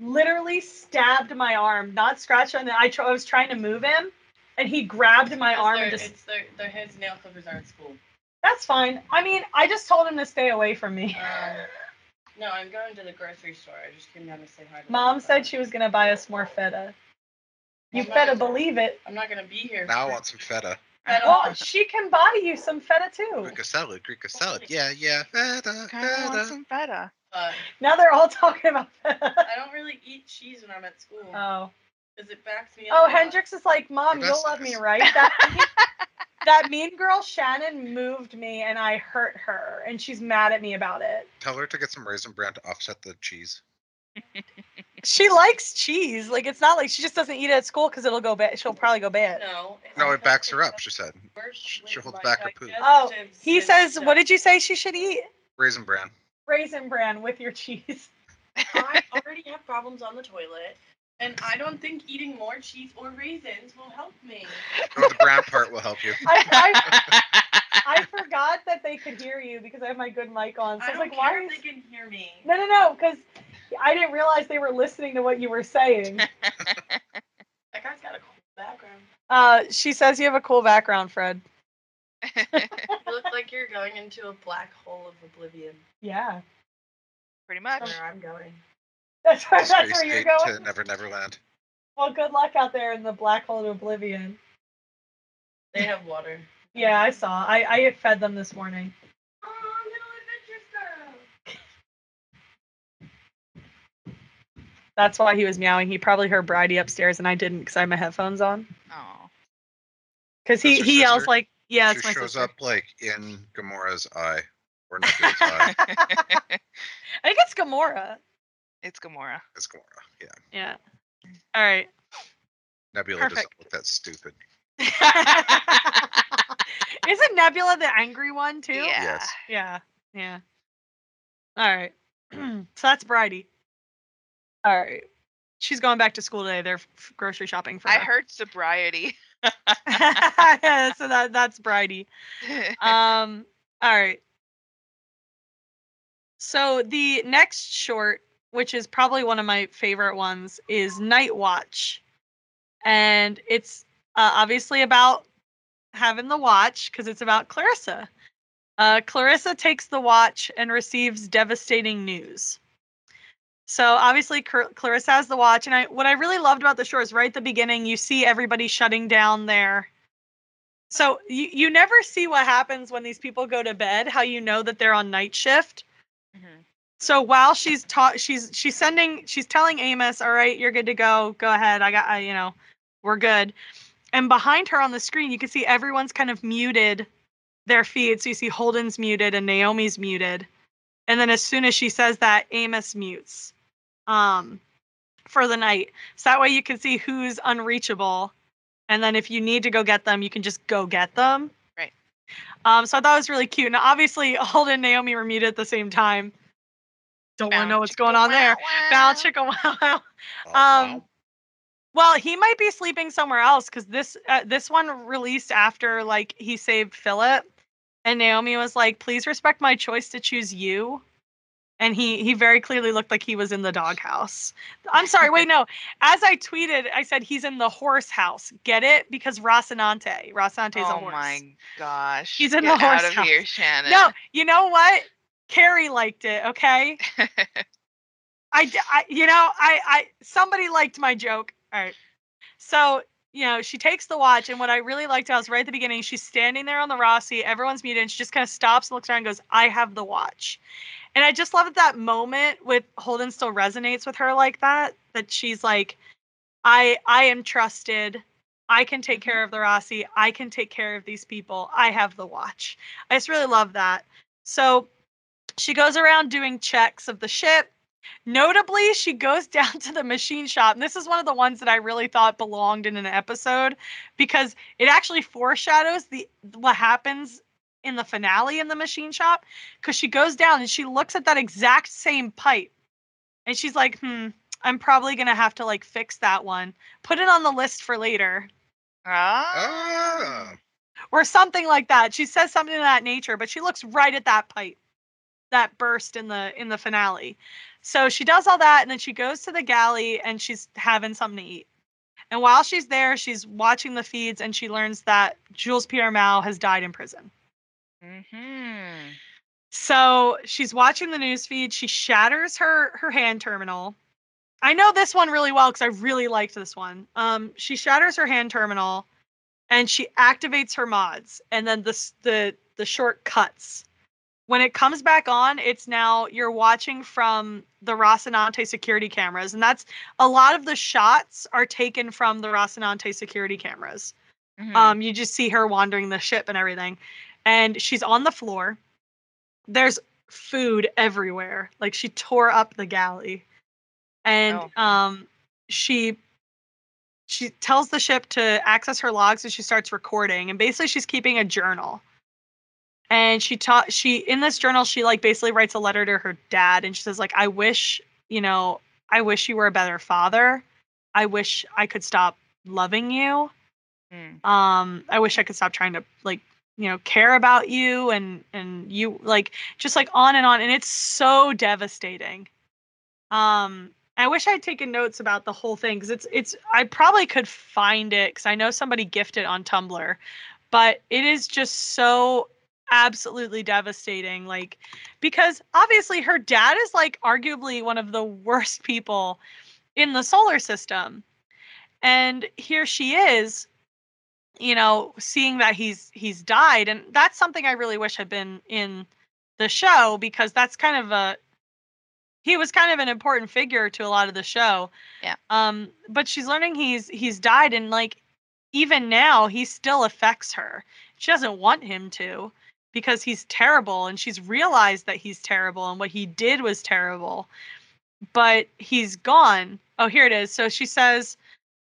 literally stabbed my arm, not scratched on the. I, tr- I was trying to move him, and he grabbed my arm they're- and just. It's their, their his nail clippers are at school. That's fine. I mean, I just told him to stay away from me. Um, no, I'm going to the grocery store. I just came down to say hi to them. Mom said she was gonna buy us more feta. You I'm better believe it. I'm not gonna be here. Now I want some feta. Feta. Well, she can buy you some feta too. Greek salad, Greek salad. Yeah, yeah. Feta, kind of want feta. some feta. but Now they're all talking about feta. I don't really eat cheese when I'm at school. Oh, Because it backs me oh, up. Oh. Hendrix is like, Mom, Oh, you'll love me, right? That that mean girl Shannon moved me, and I hurt her, and she's mad at me about it. Tell her to get some raisin bran to offset the cheese. She likes cheese. Like it's not like she just doesn't eat it at school because it'll go bad. She'll probably go bad. No. No, it backs her up. She said She- she holds back her poop. Oh, he says, system. what did you say she should eat? raisin bran. Raisin bran with your cheese. I already have problems on the toilet, and I don't think eating more cheese or raisins will help me. Oh, the bran part will help you. I, I, I forgot that they could hear you because I have my good mic on. So I, I was don't like, why? care Are if you... they can hear me. No, no, no, because I didn't realize they were listening to what you were saying. That guy's got a cool background. Uh, she says you have a cool background, Fred. You look like you're going into a black hole of oblivion. Yeah, Pretty much. Where I'm going. That's where, that's where you're going. to Never Never Land. Well, good luck out there in the black hole of oblivion. They have water. Yeah, I saw. I I fed them this morning. Oh, little adventure stuff. That's why he was meowing. He probably heard Bridie upstairs, and I didn't because I had my headphones on. Oh. Because he That's your he yells like, "Yeah, she it's my shows sister." up like in Gamora's eye or Nebula's eye. I think it's Gamora. It's Gamora. It's Gamora. Yeah. Yeah. All right. Nebula doesn't look that stupid. Isn't Nebula the angry one too? Yeah. Yes. Yeah. Yeah. All right. so that's Bridie. All right. She's going back to school today. They're f- grocery shopping for Her. I heard sobriety. so that that's Bridie. Um. All right. So the next short, which is probably one of my favorite ones, is Night Watch, and it's uh, obviously about having the watch because it's about Clarissa. Uh, Clarissa takes the watch and receives devastating news. So obviously Clar- Clarissa has the watch, and I what I really loved about the show is right at the beginning you see everybody shutting down their. So you you never see what happens when these people go to bed. How you know that they're on night shift. Mhm. So while she's taught, she's she's sending, she's telling Amos, "All right, you're good to go. Go ahead. I got, I, you know, we're good." And behind her on the screen, you can see everyone's kind of muted their feed. So you see Holden's muted and Naomi's muted, and then as soon as she says that, Amos mutes, um, for the night. So that way you can see who's unreachable, and then if you need to go get them, you can just go get them. Right. Um, so I thought it was really cute. Now, obviously, Holden and Naomi were muted at the same time. Don't want to know what's going on there. Bow chicka wow wow. Oh, Um, wow. Well, he might be sleeping somewhere else because this uh, this one released after like he saved Filip, and Naomi was like, "Please respect my choice to choose you." And he he very clearly looked like he was in the doghouse. I'm sorry, wait, no. As I tweeted, I said he's in the horse house. Get it? Because Rocinante, Rocinante's a horse. Oh my gosh. He's in Get the horse out of house. here, Shannon. No, you know what? Carrie liked it. Okay. I, I, you know, I, I, somebody liked my joke. All right. So, you know, she takes the watch, and what I really liked I was right at the beginning, she's standing there on the Roci, everyone's muted, and she just kind of stops and looks around and goes, I have the watch. And I just love that that moment with Holden still resonates with her like that, that she's like, I, I am trusted. I can take mm-hmm. care of the Roci. I can take care of these people. I have the watch. I just really love that. So she goes around doing checks of the ship. Notably, she goes down to the machine shop. And this is one of the ones that I really thought belonged in an episode because it actually foreshadows the what happens in the finale in the machine shop. Because she goes down and she looks at that exact same pipe. And she's like, hmm, I'm probably gonna have to like fix that one. Put it on the list for later. Ah. Ah, or something like that. She says something of that nature, but she looks right at that pipe that burst in the in the finale. So she does all that and then she goes to the galley and she's having something to eat. And while she's there, she's watching the feeds and she learns that Jules Pierre Mao has died in prison. Mm-hmm. So she's watching the news feed. She shatters her her hand terminal. I know this one really well because I really liked this one. Um, she shatters her hand terminal, and she activates her mods, and then the the the short cuts, when it comes back on, it's now you're watching from the Rocinante security cameras, and that's a lot of the shots are taken from the Rocinante security cameras. Mhm. Um, you just see her wandering the ship and everything, and she's on the floor. There's food everywhere. Like she tore up the galley, and Oh. um, she she tells the ship to access her logs, and she starts recording. And basically, she's keeping a journal. And she taught she in this journal she like basically writes a letter to her dad, and she says like I wish you know I wish you were a better father. I wish I could stop loving you Mm. um i wish i could stop trying to like you know care about you and and you like just like on and on and it's so devastating um i wish i'd taken notes about the whole thing because it's it's i probably could find it because i know somebody gifted on tumblr but it is just so absolutely devastating like because obviously her dad is like arguably one of the worst people in the solar system and here she is you know seeing that he's he's died and that's something i really wish had been in the show because that's kind of a he was kind of an important figure to a lot of the show Yeah. um but she's learning he's he's died and like even now he still affects her she doesn't want him to because he's terrible and she's realized that he's terrible and what he did was terrible but he's gone oh here it is so she says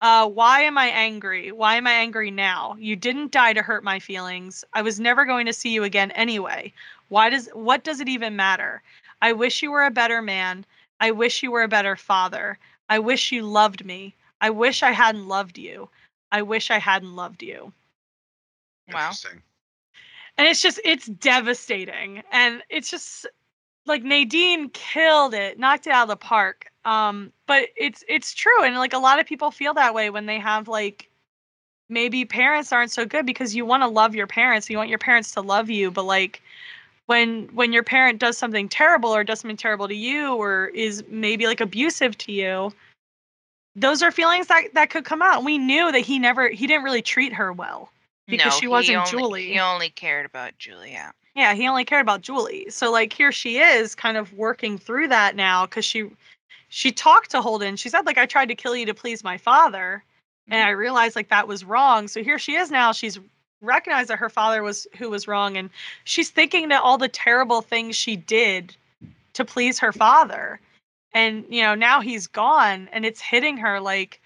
uh, why am I angry? Why am I angry now? You didn't die to hurt my feelings. I was never going to see you again anyway. Why does what does it even matter? I wish you were a better man. I wish you were a better father. I wish you loved me. I wish I hadn't loved you. I wish I hadn't loved you. Wow. Interesting. And it's just it's devastating. And it's just like Nadine killed it, knocked it out of the park. Um, but it's it's true, and like a lot of people feel that way when they have like maybe parents aren't so good because you want to love your parents, you want your parents to love you, but like when when your parent does something terrible or does something terrible to you or is maybe like abusive to you, those are feelings that that could come out. We knew that he never he didn't really treat her well because no, she wasn't only, Julie. He only cared about Julie. Yeah. Yeah, he only cared about Julie. So like here she is kind of working through that now cuz she she talked to Holden. She said like I tried to kill you to please my father and mm-hmm. I realized like that was wrong. So here she is now. She's recognized that her father was who was wrong and she's thinking that all the terrible things she did to please her father. And you know, now he's gone and it's hitting her like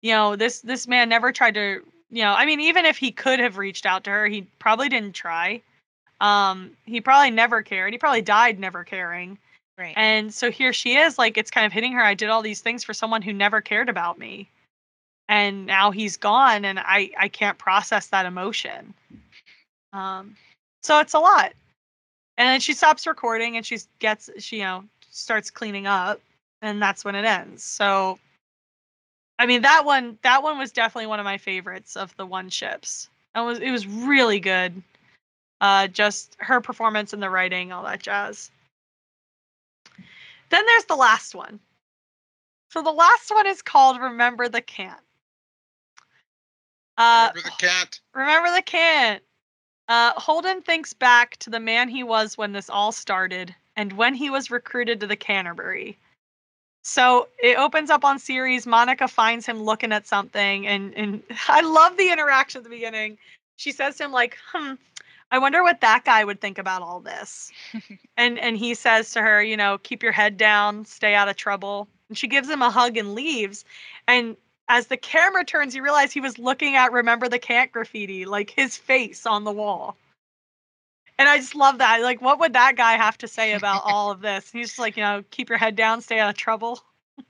you know, this this man never tried to, you know, I mean even if he could have reached out to her, he probably didn't try. Um he probably never cared. He probably died never caring. Right. and so here she is like it's kind of hitting her. I did all these things for someone who never cared about me. And now he's gone and i i can't process that emotion. Um so it's a lot. And then she stops recording and she gets she you know starts cleaning up and that's when it ends. So i mean that one that one was definitely one of my favorites of the one ships. It was it was really good. Uh just her performance and the writing all that jazz. Then there's the last one. So the last one is called remember the Cant. Uh Remember the cat? remember the Cant. Uh holden thinks back to the man he was when this all started and when he was recruited to the canterbury so it opens up on series monica finds him looking at something and and i love the interaction at the beginning. She says to him like hmm i wonder what that guy would think about all this. And and he says to her you know keep your head down stay out of trouble. And she gives him a hug and leaves. And as the camera turns you realize he was looking at remember the Cant graffiti like his face on the wall and i just love that like what would that guy have to say about all of this? He's just like you know keep your head down stay out of trouble.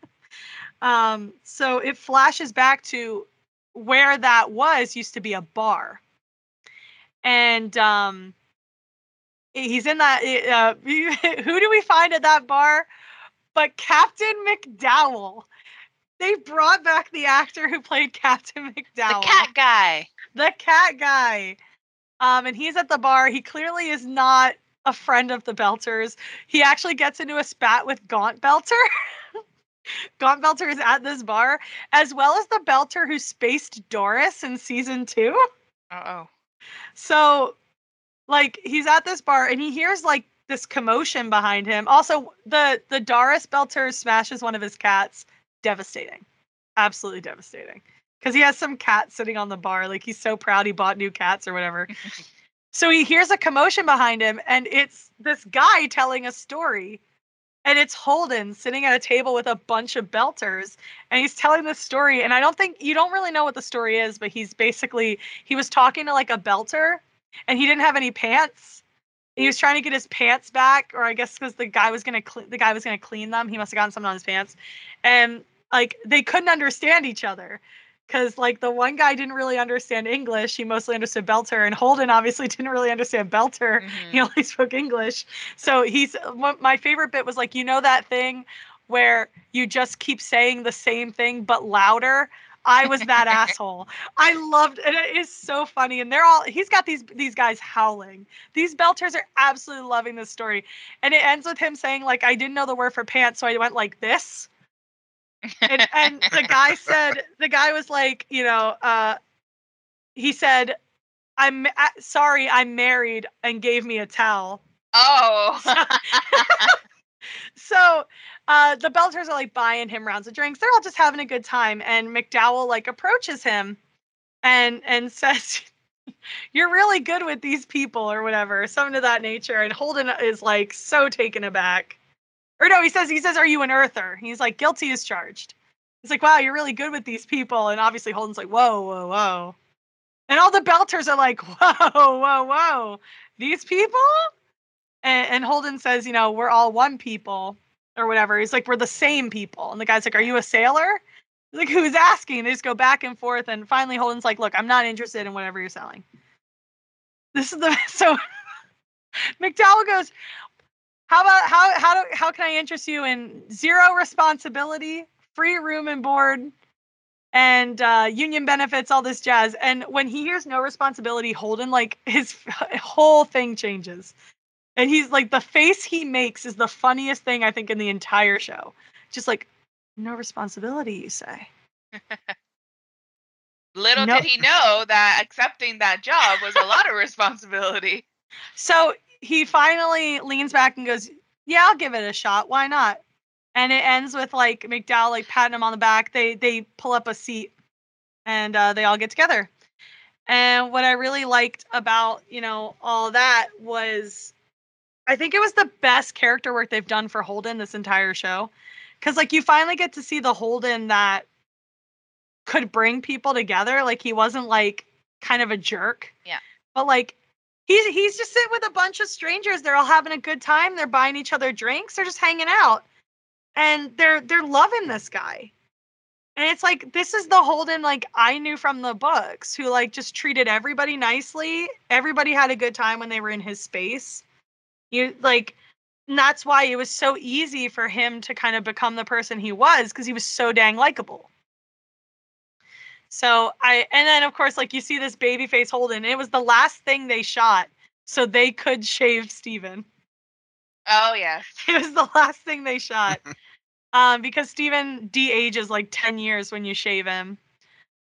Um so it flashes back to where that was used to be a bar. And um he's in that uh, who do we find at that bar? But captain mcdowell. They brought back the actor who played captain mcdowell. The cat guy. the cat guy um and he's at the bar he clearly is not a friend of the belters he actually gets into a spat with gaunt belter gaunt belter is at this bar as well as the belter who spaced doris in season two Uh oh. so, like, he's at this bar and he hears like this commotion behind him. Also, the the Doris Belter smashes one of his cats. Devastating, absolutely devastating. Because he has some cat sitting on the bar, like he's so proud he bought new cats or whatever. so he hears a commotion behind him, and it's this guy telling a story. And it's Holden sitting at a table with a bunch of belters, and he's telling this story. And I don't think you don't really know what the story is, but he's basically he was talking to like a belter, and he didn't have any pants, he was trying to get his pants back, or I guess because the guy was gonna cl- the guy was gonna clean them. He must have gotten something on his pants, and like they couldn't understand each other because like the one guy didn't really understand English. He mostly understood Belter, and Holden obviously didn't really understand Belter. He Mhm. only spoke English. So he's my favorite bit was like you know that thing where you just keep saying the same thing but louder. I was that asshole. I loved and it is so funny. And they're all he's got these these guys howling. These belters are absolutely loving this story. And it ends with him saying, like, I didn't know the word for pants, so I went like this. And and the guy said the guy was like, you know, uh he said, I'm uh, sorry, I'm married and gave me a towel. Oh. So uh the Belters are like buying him rounds of drinks. They're all just having a good time. And McDowell like approaches him and and says, You're really good with these people or whatever, something of that nature. And Holden is like so taken aback. Or no, he says, he says, Are you an earther? He's like, guilty is charged. He's like, Wow, you're really good with these people. And obviously Holden's like, Whoa, whoa, whoa. And all the Belters are like, Whoa, whoa, whoa. These people? And, and Holden says, you know, we're all one people or whatever. He's like, we're the same people. And the guy's like, are you a sailor? He's like, who's asking? They just go back and forth. And finally, Holden's like, look, I'm not interested in whatever you're selling. This is the so McDowell goes, how about how how do how can I interest you in zero responsibility, free room and board, and uh, union benefits, all this jazz? And when he hears no responsibility, Holden like his whole thing changes. And he's like the face he makes is the funniest thing I think in the entire show. Just like no responsibility, you say. Little No. did he know that accepting that job was a lot of responsibility. So he finally leans back and goes, "Yeah, I'll give it a shot. Why not?" And it ends with like McDowell like patting him on the back. They they pull up a seat, and uh, they all get together. And what I really liked about you know all that was, I think it was the best character work they've done for Holden this entire show, because like you finally get to see the Holden that could bring people together. Like he wasn't like kind of a jerk. Yeah. But like he's he's just sitting with a bunch of strangers. They're all having a good time. They're buying each other drinks. They're just hanging out. And they're they're loving this guy. And it's like this is the Holden like I knew from the books who like just treated everybody nicely. Everybody had a good time when they were in his space. You like and that's why it was so easy for him to kind of become the person he was because he was so dang likable. So I and then of course like you see this baby face Holden. It was the last thing they shot so they could shave Steven. Oh yeah. It was the last thing they shot. um because Steven de-ages like 10 years when you shave him.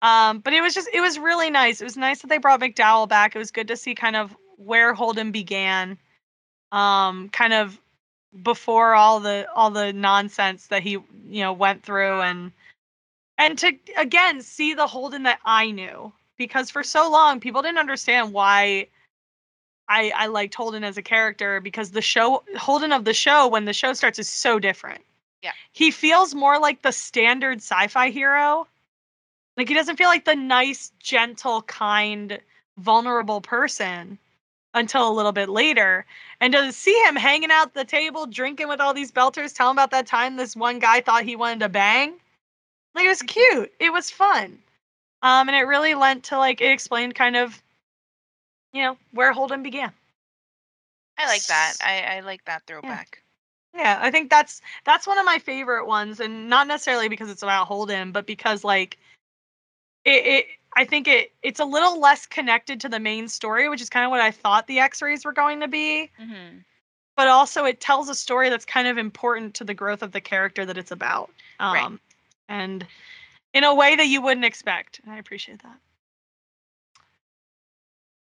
Um but it was just it was really nice. It was nice that they brought McDowell back. It was good to see kind of where Holden began. Um kind of before all the all the nonsense that he you know went through and and to again see the Holden that I knew because for so long people didn't understand why I I liked Holden as a character because the show Holden of the show when the show starts is so different. Yeah. He feels more like the standard sci-fi hero. Like he doesn't feel like the nice, gentle, kind, vulnerable person until a little bit later. And to see him hanging out at the table, drinking with all these belters, tell him about that time this one guy thought he wanted to bang. Like it was cute. It was fun. Um, and it really lent to like it explained kind of, you know, where Holden began. I like that. I, I like that throwback. Yeah, I think that's that's one of my favorite ones, and not necessarily because it's about Holden, but because like it, it I think it it's a little less connected to the main story, which is kind of what I thought the X-rays were going to be. hmm But also, it tells a story that's kind of important to the growth of the character that it's about, um, Right. And in a way that you wouldn't expect. And I appreciate that.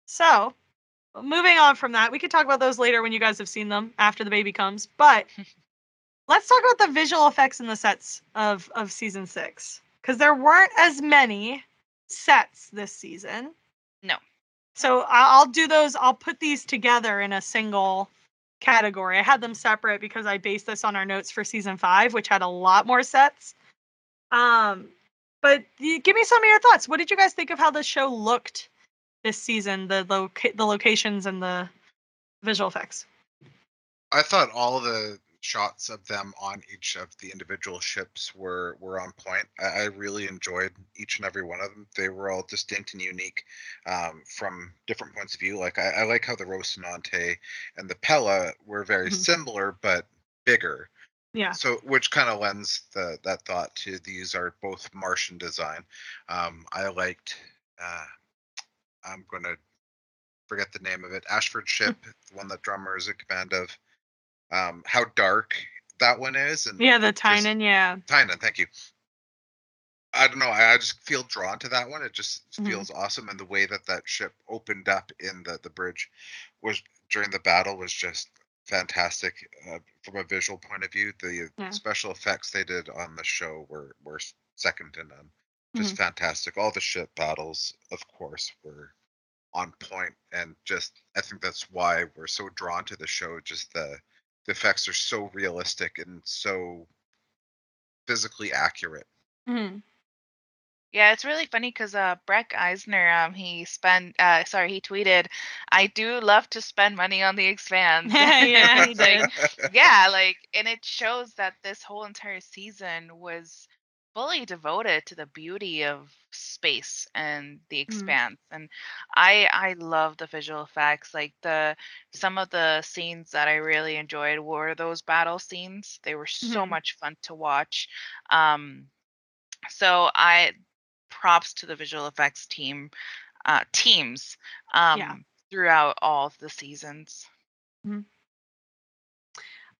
So, moving on from that, we could talk about those later when you guys have seen them after the baby comes. But let's talk about the visual effects and the sets of of season six because there weren't as many sets this season. No. So I'll do those. I'll put these together in a single category. I had them separate because I based this on our notes for season five, which had a lot more sets. Um, but give me some of your thoughts. What did you guys think of how the show looked this season? The loca- the locations and the visual effects. I thought all the shots of them on each of the individual ships were were on point. I, I really enjoyed each and every one of them. They were all distinct and unique um, from different points of view. Like I, I like how the Rocinante and the Pella were very Mhm. similar but bigger. Yeah. So which kind of lends the that thought to these are both Martian design. Um, I liked. Uh, I'm gonna forget the name of it. Ashford ship, the one that drummer is in command of. Um, how dark that one is, and Yeah, the just- Tynan, yeah. Tynan, thank you. I don't know. I, I just feel drawn to that one. It just Mhm. feels awesome, and the way that that ship opened up in the the bridge was during the battle was just fantastic uh, from a visual point of view. The Yeah. special effects they did on the show were were second to none. Mm-hmm. Just fantastic. All the ship battles, of course, were on point, and just I think that's why we're so drawn to the show. Just the the effects are so realistic and so physically accurate. Mhm. Yeah, it's really funny because uh, Breck Eisner, um, he spent, uh, sorry, he tweeted, "I do love to spend money on the expanse." Yeah, like, yeah, like, and it shows that this whole entire season was fully devoted to the beauty of space and the expanse. And I, I love the visual effects. Like the some of the scenes that I really enjoyed were those battle scenes. They were so Mhm. much fun to watch. Um, so I props to the visual effects team uh teams um Yeah. throughout all of the seasons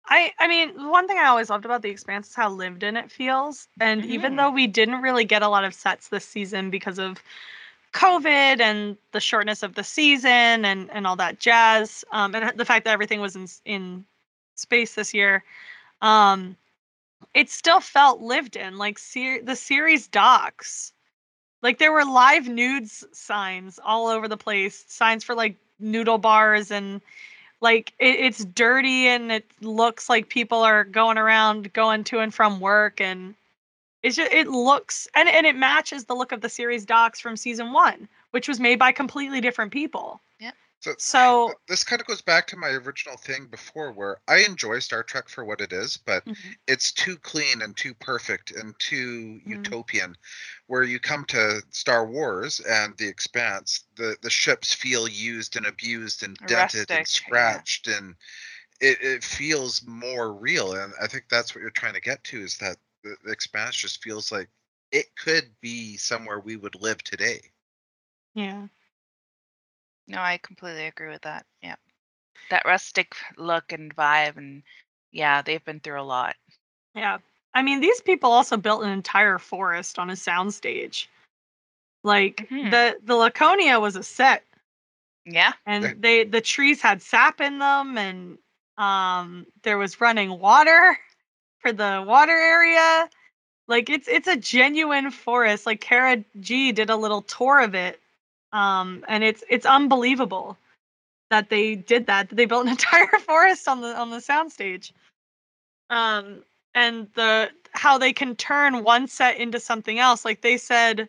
I I mean, one thing I always loved about the expanse is how lived in it feels. And even Mhm. though we didn't really get a lot of sets this season because of COVID and the shortness of the season and and all that jazz, um, and the fact that everything was in in space this year, um, it still felt lived in. Like ser- the Ceres docks, like there were live nudes signs all over the place, signs for like noodle bars and like it, it's dirty and it looks like people are going around going to and from work and it's just it looks and, and it matches the look of the Ceres docks from season one which was made by completely different people So so this kind of goes back to my original thing before where I enjoy Star Trek for what it is, but Mhm. it's too clean and too perfect and too Mhm. utopian. Where you come to Star Wars and the Expanse, the the ships feel used and abused and dented Rustic, and scratched, and it, it feels more real. And I think that's what you're trying to get to is that the, the Expanse just feels like it could be somewhere we would live today. yeah no i completely agree with that yeah. That rustic look and vibe and yeah they've been through a lot. Yeah i mean these people also built an entire forest on a soundstage. Like Mhm. the the laconia was a set. Yeah. And they the trees had sap in them and um there was running water for the water area. Like it's it's a genuine forest. Like Cara Gee did a little tour of it um and it's it's unbelievable that they did that that they built an entire forest on the on the soundstage um and the how they can turn one set into something else like they said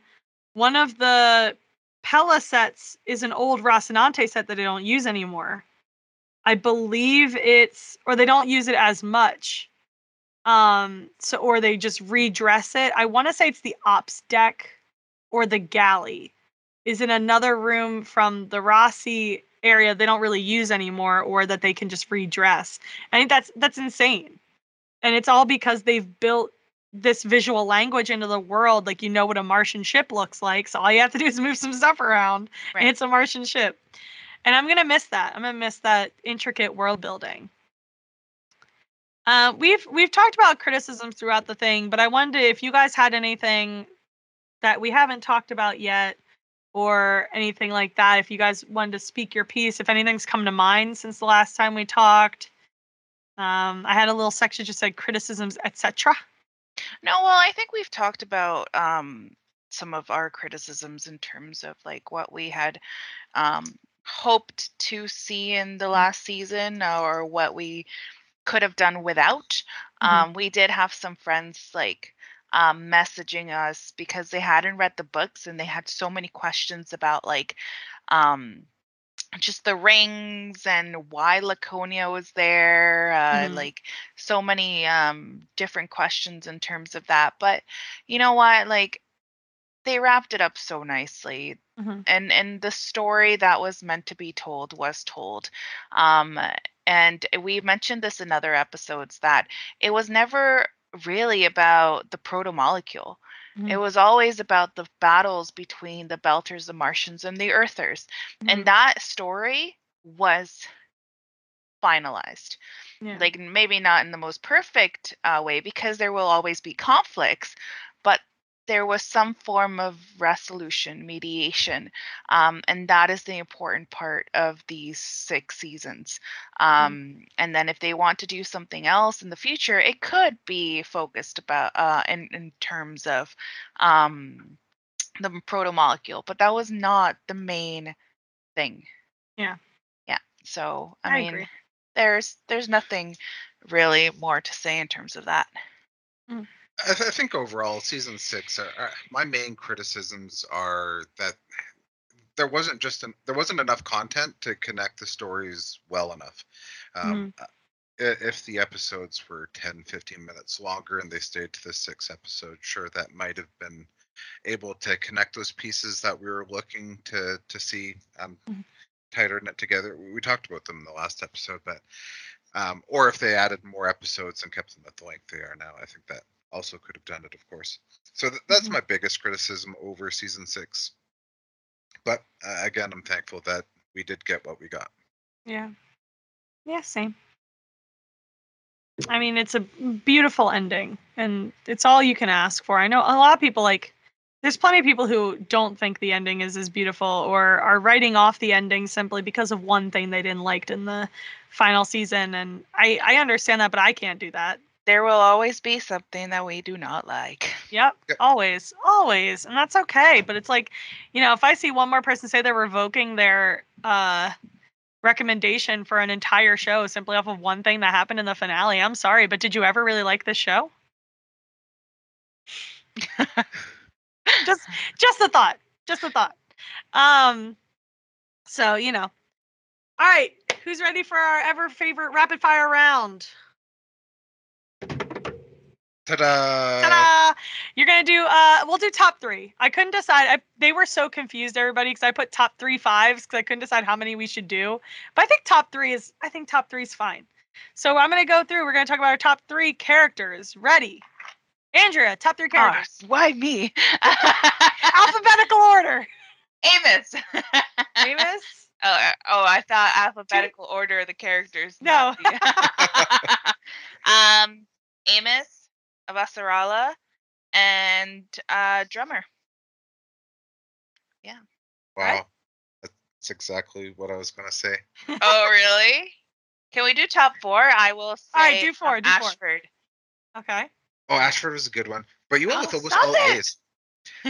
one of the Pella sets is an old Rocinante set that they don't use anymore. I believe it's or they don't use it as much. Um so or they just redress it. I want to say it's the ops deck or the galley is in another room from the Roci area they don't really use anymore or that they can just redress. I think that's that's insane. And it's all because they've built this visual language into the world like you know what a martian ship looks like so all you have to do is move some stuff around and it's a martian ship and i'm gonna miss that i'm gonna miss that intricate world building uh, we've we've talked about criticisms throughout the thing but i wondered if you guys had anything that we haven't talked about yet or anything like that. If you guys wanted to speak your piece, if anything's come to mind since the last time we talked. Um, I had a little section just said criticisms, etc. No, well, I think we've talked about um, some of our criticisms in terms of like what we had um, hoped to see in the last season or what we could have done without. Mhm. Um, we did have some friends like um, messaging us because they hadn't read the books and they had so many questions about like um, just the rings and why Laconia was there. Uh, Mhm. Like so many um, different questions in terms of that. But you know what? Like they wrapped it up so nicely Mhm. and and the story that was meant to be told was told um and we mentioned this in other episodes that it was never really about the proto molecule it Mhm. was always about the battles between the belters the martians and the earthers Mhm. and that story was finalized Yeah. like maybe not in the most perfect uh, way because there will always be conflicts but there was some form of resolution mediation um, and that is the important part of these six seasons um, and then if they want to do something else in the future it could be focused about uh, in, in terms of um, the proto molecule but that was not the main thing Yeah. yeah so i, I mean agree. there's there's nothing really more to say in terms of that. I, th- I think overall, season six, uh, uh, my main criticisms are that there wasn't just an, there wasn't enough content to connect the stories well enough. Um, i- If the episodes were 10, 15 minutes longer and they stayed to the six episode, sure, that might have been able to connect those pieces that we were looking to to see um, Mhm. tighter knit together. We we talked about them in the last episode, but um, or if they added more episodes and kept them at the length they are now, I think that also could have done it, of course. So th- that's Mhm. my biggest criticism over season six. But uh, again, I'm thankful that we did get what we got. Yeah. Yeah, same. I mean, it's a beautiful ending, and it's all you can ask for. I know a lot of people like. There's plenty of people who don't think the ending is as beautiful, or are writing off the ending simply because of one thing they didn't like in the final season. And I, I understand that, but I can't do that. There will always be something that we do not like. Yep, Yep. always, always, and that's okay. But it's like, you know, if I see one more person say they're revoking their uh recommendation for an entire show simply off of one thing that happened in the finale, I'm sorry, but did you ever really like this show? just just a thought. Just a thought. Um so, you know. All right, who's ready for our ever favorite rapid fire round? Ta-da! Ta-da! You're gonna do uh we'll do top three. I couldn't decide. I, they were so confused, everybody, because I put top three fives because I couldn't decide how many we should do. But I think top three is I think top three is fine. So I'm gonna go through. We're gonna talk about our top three characters. Ready? Andrea, top three characters. why me? Alphabetical order. Amos. Amos? Oh, uh, oh, I thought alphabetical order of the characters. No. the- um, Amos, Avasarala, and uh, drummer. Yeah. Wow. That's exactly what I was going to say. Oh, really? Can we do top four? I will say. All right, do four, do four. Ashford. Okay. Oh, Ashford was a good one. But you went Oh, with almost all it. A's.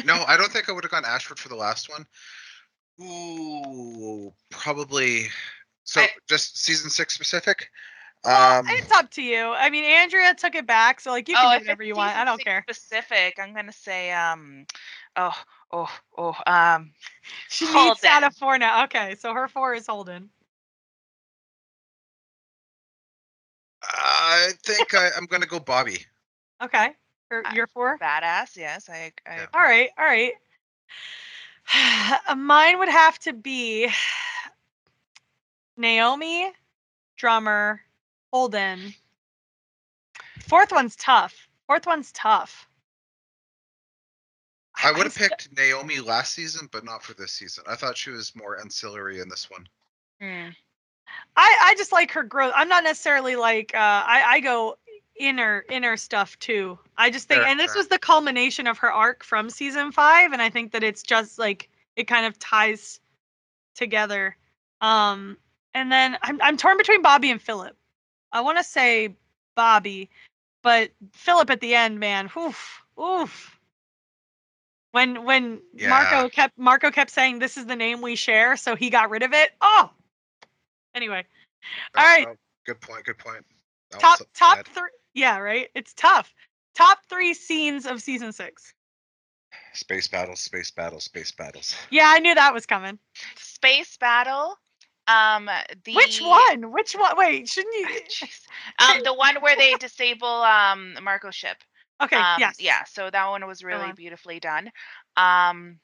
No, I don't think I would have gone Ashford for the last one. Ooh, probably. So I- just season six specific. Well, Um, it's up to you. I mean, Andrea took it back, so like you can oh, do whatever you want. I don't care. Specific. I'm gonna say um, oh, oh, oh, um, She needs Holden. out of four now. Okay, so her four is Holden. I think I, I'm going to go Bobby. Okay. Her, I- your four? badass. Yes, I. I Yeah. All right, all right. Mine would have to be Naomi, drummer, Holden. Fourth one's tough. Fourth one's tough. I would have st- picked Naomi last season, but not for this season. I thought she was more ancillary in this one. Hmm. I I just like her growth. I'm not necessarily like uh I I go inner inner stuff too. I just think and this was the culmination of her arc from season 5 and I think that it's just like it kind of ties together. Um, and then I'm I'm torn between Bobby and Filip. I want to say Bobby, but Filip at the end, man, oof, oof. When when Yeah. Marco kept Marco kept saying this is the name we share, so he got rid of it. Oh, anyway, All Oh, right. oh, good point. Good point. That top so top three. Yeah, right. It's tough. Top three scenes of season six. Space battles, space battles, space battles. Yeah, I knew that was coming. Space battle. Um, the Which one? Which one? Wait, shouldn't you? Um, the one where they disable um Marco ship. Okay, um, yes. Yeah, so that one was really on. beautifully done. Um,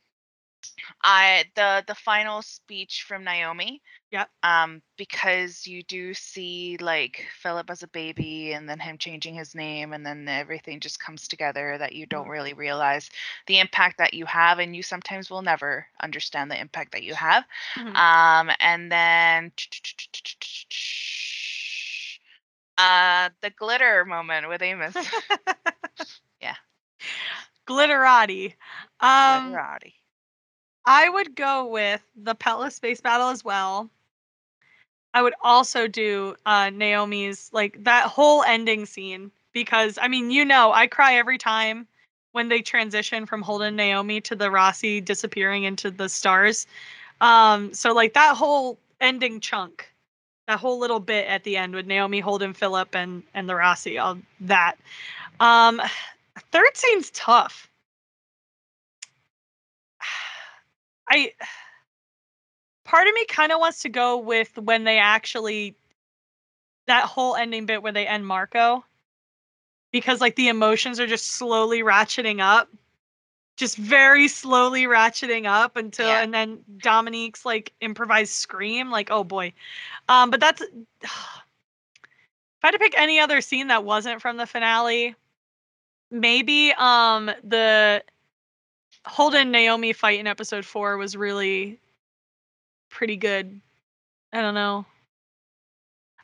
I the the final speech from Naomi. Yep. Um, because you do see like Filip as a baby, and then him changing his name, and then everything just comes together that you don't Mhm. really realize the impact that you have, and you sometimes will never understand the impact that you have. Mhm. Um, and then uh, the glitter moment with Amos. Yeah. Glitterati. Um, Glitterati. I would go with the Pella space battle as well. I would also do uh, Naomi's like that whole ending scene because I mean you know I cry every time when they transition from Holden Naomi to the Roci disappearing into the stars. Um, so like that whole ending chunk, that whole little bit at the end with Naomi, Holden, Filip, and and the Roci, all that. Um, third scene's tough. I part of me kind of wants to go with when they actually that whole ending bit where they end Marco because like the emotions are just slowly ratcheting up just very slowly ratcheting up until Yeah. and then Dominique's like improvised scream like oh boy um but that's if I had to pick any other scene that wasn't from the finale maybe um the Holden Naomi fight in episode 4 was really pretty good I don't know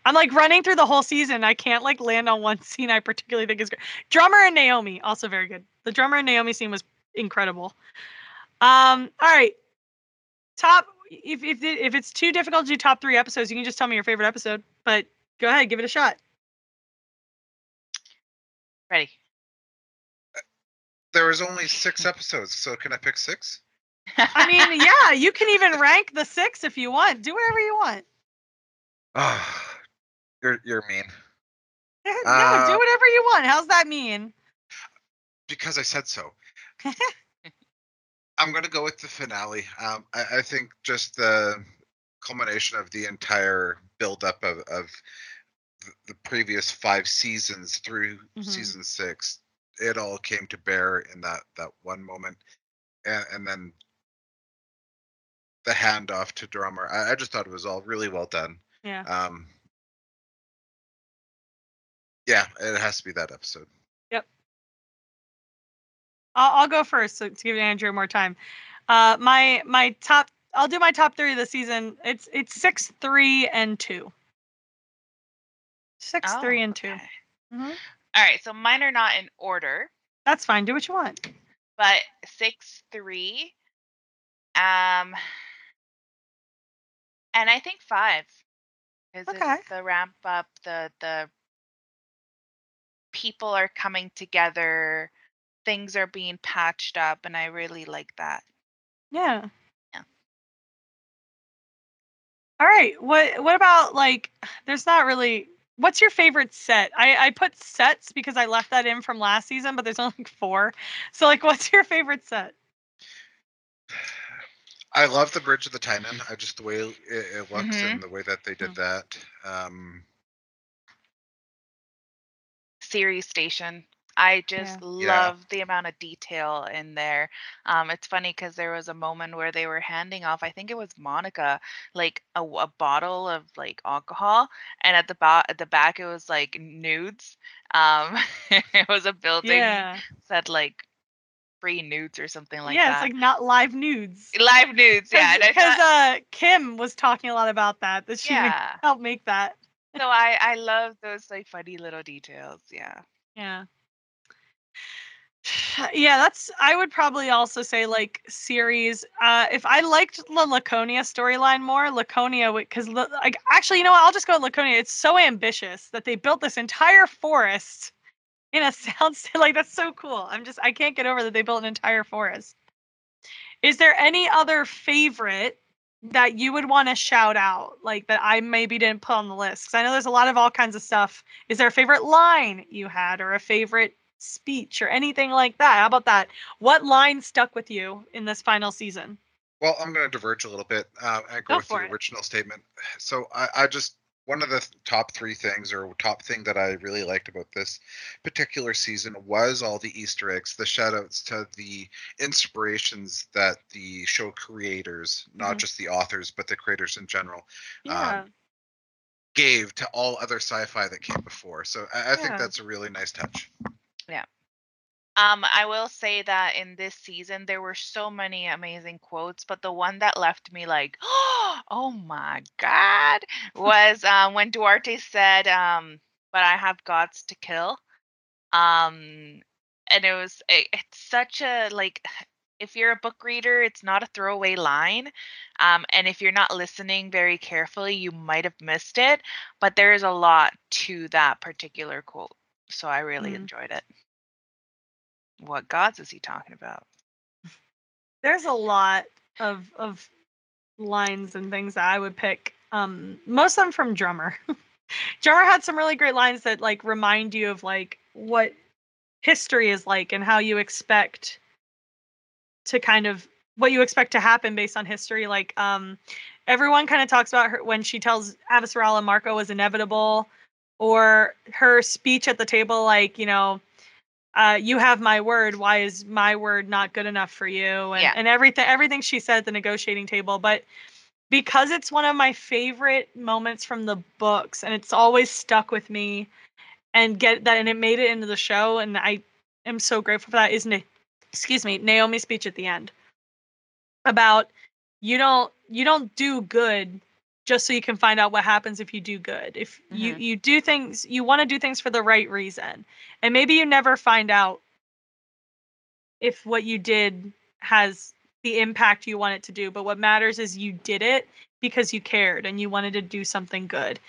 I'm like running through the whole season. I can't like land on one scene I particularly think is good. Drummer and Naomi also very good. The drummer and Naomi scene was incredible. Um, all right. Top if if if it's too difficult to do top three episodes, you can just tell me your favorite episode. But go ahead, give it a shot. Ready. There was only six episodes, so can I pick six? I mean, yeah, you can even rank the six if you want. Do whatever you want. Oh, you're you're mean. no, Uh, do whatever you want. How's that mean? Because I said so. I'm gonna go with the finale. Um, I, I think just the culmination of the entire buildup of of the previous five seasons through Mhm. season six, it all came to bear in that that one moment, and, and then the handoff to drummer. I, I just thought it was all really well done. Yeah. Um, yeah, it has to be that episode. Yep. I'll, I'll go first so, to give Andrew more time. Uh, my my top. I'll do my top three of the season. It's it's six, three, and two. Six, three, and two. Oh, okay. Mhm. All right, so mine are not in order, That's fine. Do what you want. but six, three, um, and I think five. Is Okay. the ramp up, the the people are coming together, things are being patched up, and I really like that. Yeah. Yeah. All right. What what about like? There's not really. What's your favorite set? I I put sets because I left that in from last season, but there's only like four. So like, what's your favorite set? I love the Bridge of the Tynan. I just the way it, it looks Mhm. and the way that they did that. Um, Ceres station. I just Yeah. love the amount of detail in there. Um, it's funny because there was a moment where they were handing off, I think it was Monica, like a bottle of like alcohol, and at the ba- at the back it was like nudes. Um, it was a building Yeah. said like free nudes or something like yeah, that. Yeah, it's like not live nudes. live nudes. Yeah, Because thought- uh, Kim was talking a lot about that. That she yeah. helped make that. So I I love those like funny little details. Yeah. Yeah. Yeah, that's. I would probably also say like Ceres. Uh, if I liked the Laconia storyline more, Laconia, because like actually, you know what? I'll just go Laconia. It's so ambitious that they built this entire forest in a sound like that's so cool. I'm just I can't get over that they built an entire forest. Is there any other favorite that you would want to shout out, like that I maybe didn't put on the list? Because I know there's a lot of all kinds of stuff. Is there a favorite line you had, or a favorite speech, or anything like that? How about that? What line stuck with you in this final season? Well, I'm going to diverge a little bit uh, and go, Go with the it. original statement. So I, I just one of the top three things or top thing that I really liked about this particular season was all the Easter eggs, the shout outs to the inspirations that the show creators, not Mhm. just the authors, but the creators in general, Yeah. um, gave to all other sci-fi that came before. So I, I think that's a really nice touch. Um, I will say that in this season there were so many amazing quotes, but the one that left me like, oh my god, was um, when Duarte said, um, "But I have gods to kill." Um, and it was it, it's such a like. If you're a book reader, it's not a throwaway line. Um, and if you're not listening very carefully, you might have missed it. But there is a lot to that particular quote. So I really Mhm. enjoyed it. What gods is he talking about? there's a lot of of lines and things that I would pick. Um, most of them from Drummer. Drummer had some really great lines that like remind you of like what history is like and how you expect to kind of what you expect to happen based on history. Like um, everyone kind of talks about her when she tells Avasarala Marco was inevitable, or her speech at the table, like you know uh, you have my word. Why is my word not good enough for you? And, Yeah. and everything, everything she said at the negotiating table. But because it's one of my favorite moments from the books, and it's always stuck with me, and get that, and it made it into the show, and I am so grateful for that isn't it excuse me, Naomi's speech at the end about you don't you don't do good just so you can find out what happens if you do good. If you Mhm. you do things you want to do things for the right reason. And maybe you never find out if what you did has the impact you want it to do, but what matters is you did it because you cared and you wanted to do something good.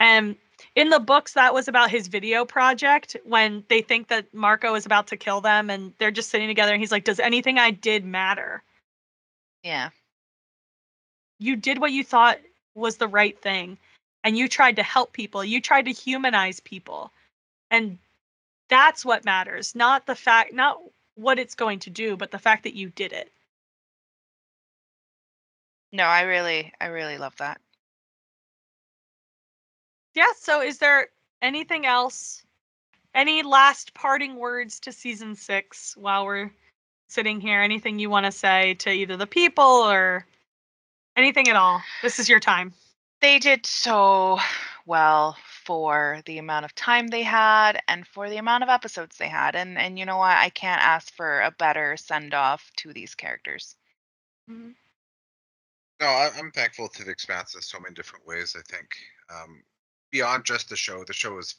And in the books that was about his video project when they think that Marco is about to kill them and they're just sitting together and he's like, "Does anything I did matter?" Yeah. you did what you thought was the right thing and you tried to help people you tried to humanize people and that's what matters not the fact not what it's going to do but the fact that you did it No, I really, I really love that. yeah so is there anything else any last parting words to season six while we're sitting here anything you want to say to either the people or anything at all this is your time They did so well for the amount of time they had and for the amount of episodes they had. And and you know what? I can't ask for a better send off to these characters. No, I, I'm thankful to the Expanse in so many different ways. I think um, beyond just the show, the show is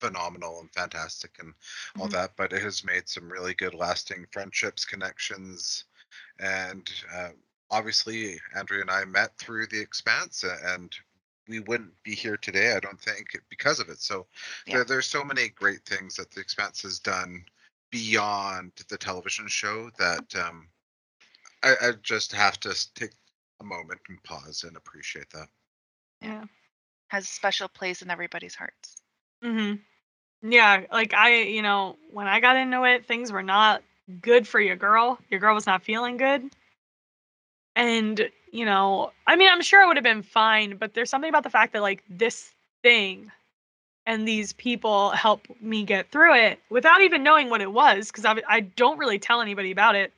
phenomenal and fantastic and all Mhm. that, but it has made some really good, lasting friendships, connections, and uh, obviously, Andrea and I met through the Expanse, and we wouldn't be here today, I don't think, because of it. So Yeah. there, there's so many great things that the Expanse has done beyond the television show that um, I, I just have to take a moment and pause and appreciate that. yeah Has a special place in everybody's hearts. Mhm. Yeah, like I, you know, when I got into it, things were not good for your girl. Your girl was not feeling good. And, you know, I mean, I'm sure it would have been fine, but there's something about the fact that like this thing and these people help me get through it without even knowing what it was because I, I don't really tell anybody about it.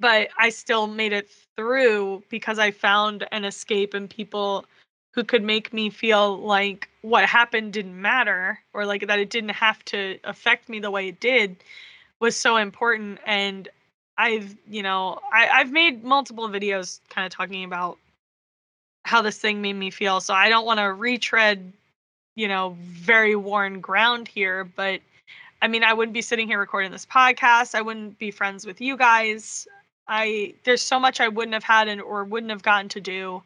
But I still made it through because I found an escape and people who could make me feel like what happened didn't matter or like that it didn't have to affect me the way it did was so important and i've you know I, i've made multiple videos kind of talking about how this thing made me feel so i don't want to retread you know very worn ground here but I mean, I wouldn't be sitting here recording this podcast. I wouldn't be friends with you guys. I there's so much I wouldn't have had and or wouldn't have gotten to do.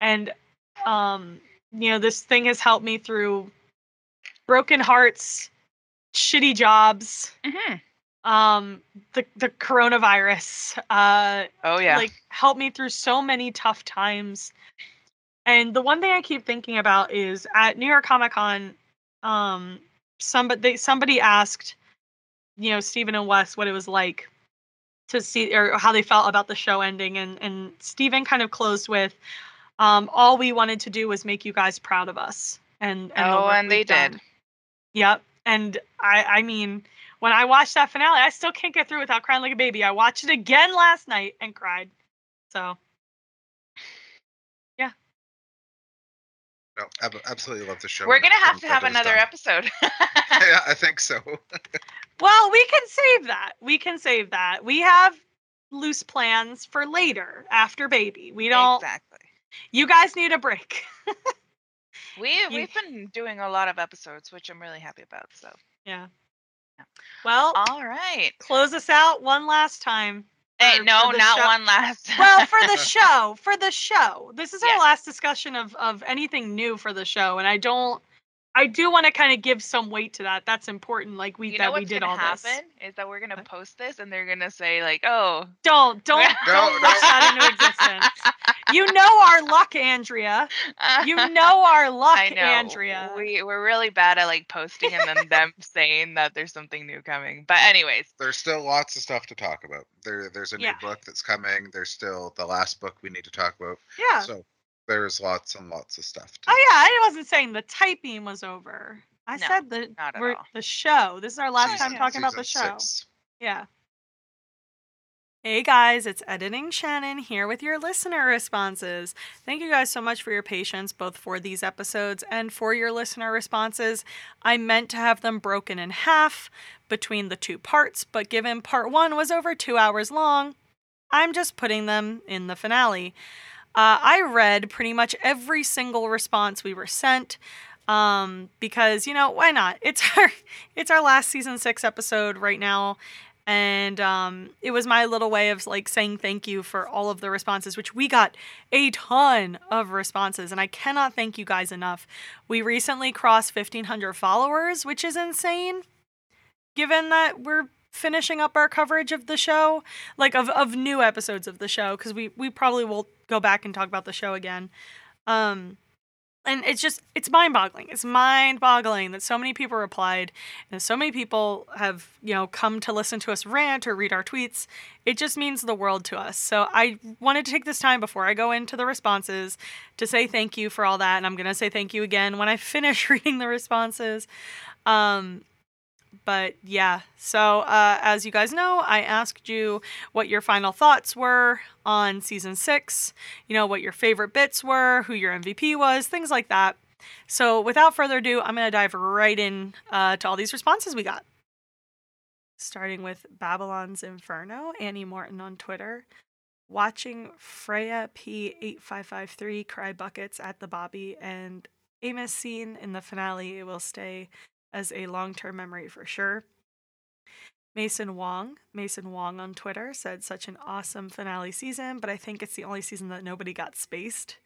And um, you know, this thing has helped me through broken hearts, shitty jobs, hmm um, the the coronavirus, uh, Oh yeah. like helped me through so many tough times. And the one thing I keep thinking about is at New York Comic Con, um, somebody they, somebody asked, you know, Steven and Wes what it was like to see or how they felt about the show ending, and and Steven kind of closed with, um, all we wanted to do was make you guys proud of us, and and oh, work and they done. did. Yep. And I I mean, when I watched that finale, I still can't get through without crying like a baby. I watched it again last night and cried. So yeah. No, ab- absolutely love the show. We're gonna have to have another done. episode. yeah, I think so. well, we can save that. We can save that. We have loose plans for later after baby. We don't exactly. you guys need a break. We You- we've been doing a lot of episodes, which I'm really happy about. So yeah. Well, all right. close us out one last time. Eh, hey, for- no, not show- one last. well for the show for the show this is our Yes. last discussion of of anything new for the show and i don't i do want to kind of give some weight to that that's important like we you that know we what's did gonna all happen this is that we're gonna post this and they're gonna say like, oh, don't don't No, don't no. wish that into existence you know our luck andrea you know our luck I know. andrea We we're really bad at like posting and then them saying that there's something new coming. But anyways, There's still lots of stuff to talk about. There, there's a new Yeah. book that's coming. There's still the last book we need to talk about. yeah So there's lots and lots of stuff. To, oh yeah i wasn't saying the typing was over i No, said the not at we're, all. the show this is our last Season- time talking about the show six. Yeah. Hey guys, it's Editing Shannon here with your listener responses. Thank you guys so much for your patience, both for these episodes and for your listener responses. I meant to have them broken in half between the two parts, but given part one was over two hours long, I'm just putting them in the finale. Uh, I read pretty much every single response we were sent um, because you know why not? It's our it's our last season six episode right now, and um, it was my little way of like saying thank you for all of the responses, which we got a ton of responses, and I cannot thank you guys enough. We recently crossed fifteen hundred followers, which is insane, given that we're finishing up our coverage of the show like of, of new episodes of the show because we we probably will go back and talk about the show again. Um and it's just it's mind-boggling. It's mind-boggling that so many people replied and so many people have you know come to listen to us rant or read our tweets. It just means the world to us. So i wanted to take this time before i go into the responses to say thank you for all that and i'm going to say thank you again when i finish reading the responses. Um but yeah. So uh, as you guys know i asked you what your final thoughts were on season six you know what your favorite bits were who your mvp was things like that. So without further ado i'm going to dive right in uh, to all these responses we got. Starting with babylon's inferno annie morton on twitter watching freya p8553 cry buckets at the bobby and amos scene in the finale will stay as a long term memory for sure. Mason Wong, Mason Wong on Twitter said such an awesome finale season, but I think it's the only season that nobody got spaced.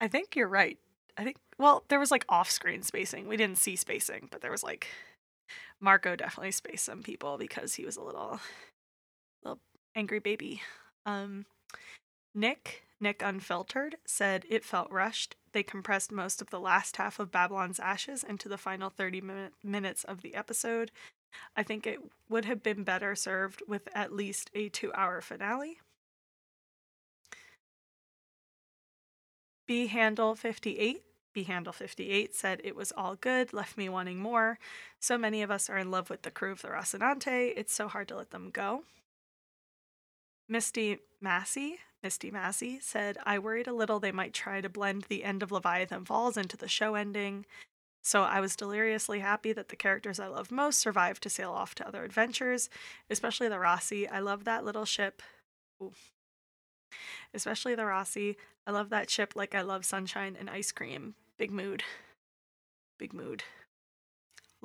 I think you're right. I think well, there was like off-screen spacing. We didn't see spacing, but there was like Marco definitely spaced some people because he was a little little angry baby. Um Nick, Nick Unfiltered, said it felt rushed. They compressed most of the last half of Babylon's Ashes into the final 30 minute, minutes of the episode. I think it would have been better served with at least a two hour finale. B Handle 58. B Handle 58 said it was all good, left me wanting more. So many of us are in love with the crew of the Rocinante, it's so hard to let them go. Misty Massey, Misty Massey said, I worried a little they might try to blend the end of Leviathan Falls into the show ending. So I was deliriously happy that the characters I love most survived to sail off to other adventures, especially the Roci. I love that little ship. Ooh. Especially the Roci. I love that ship like I love sunshine and ice cream. Big mood. Big mood.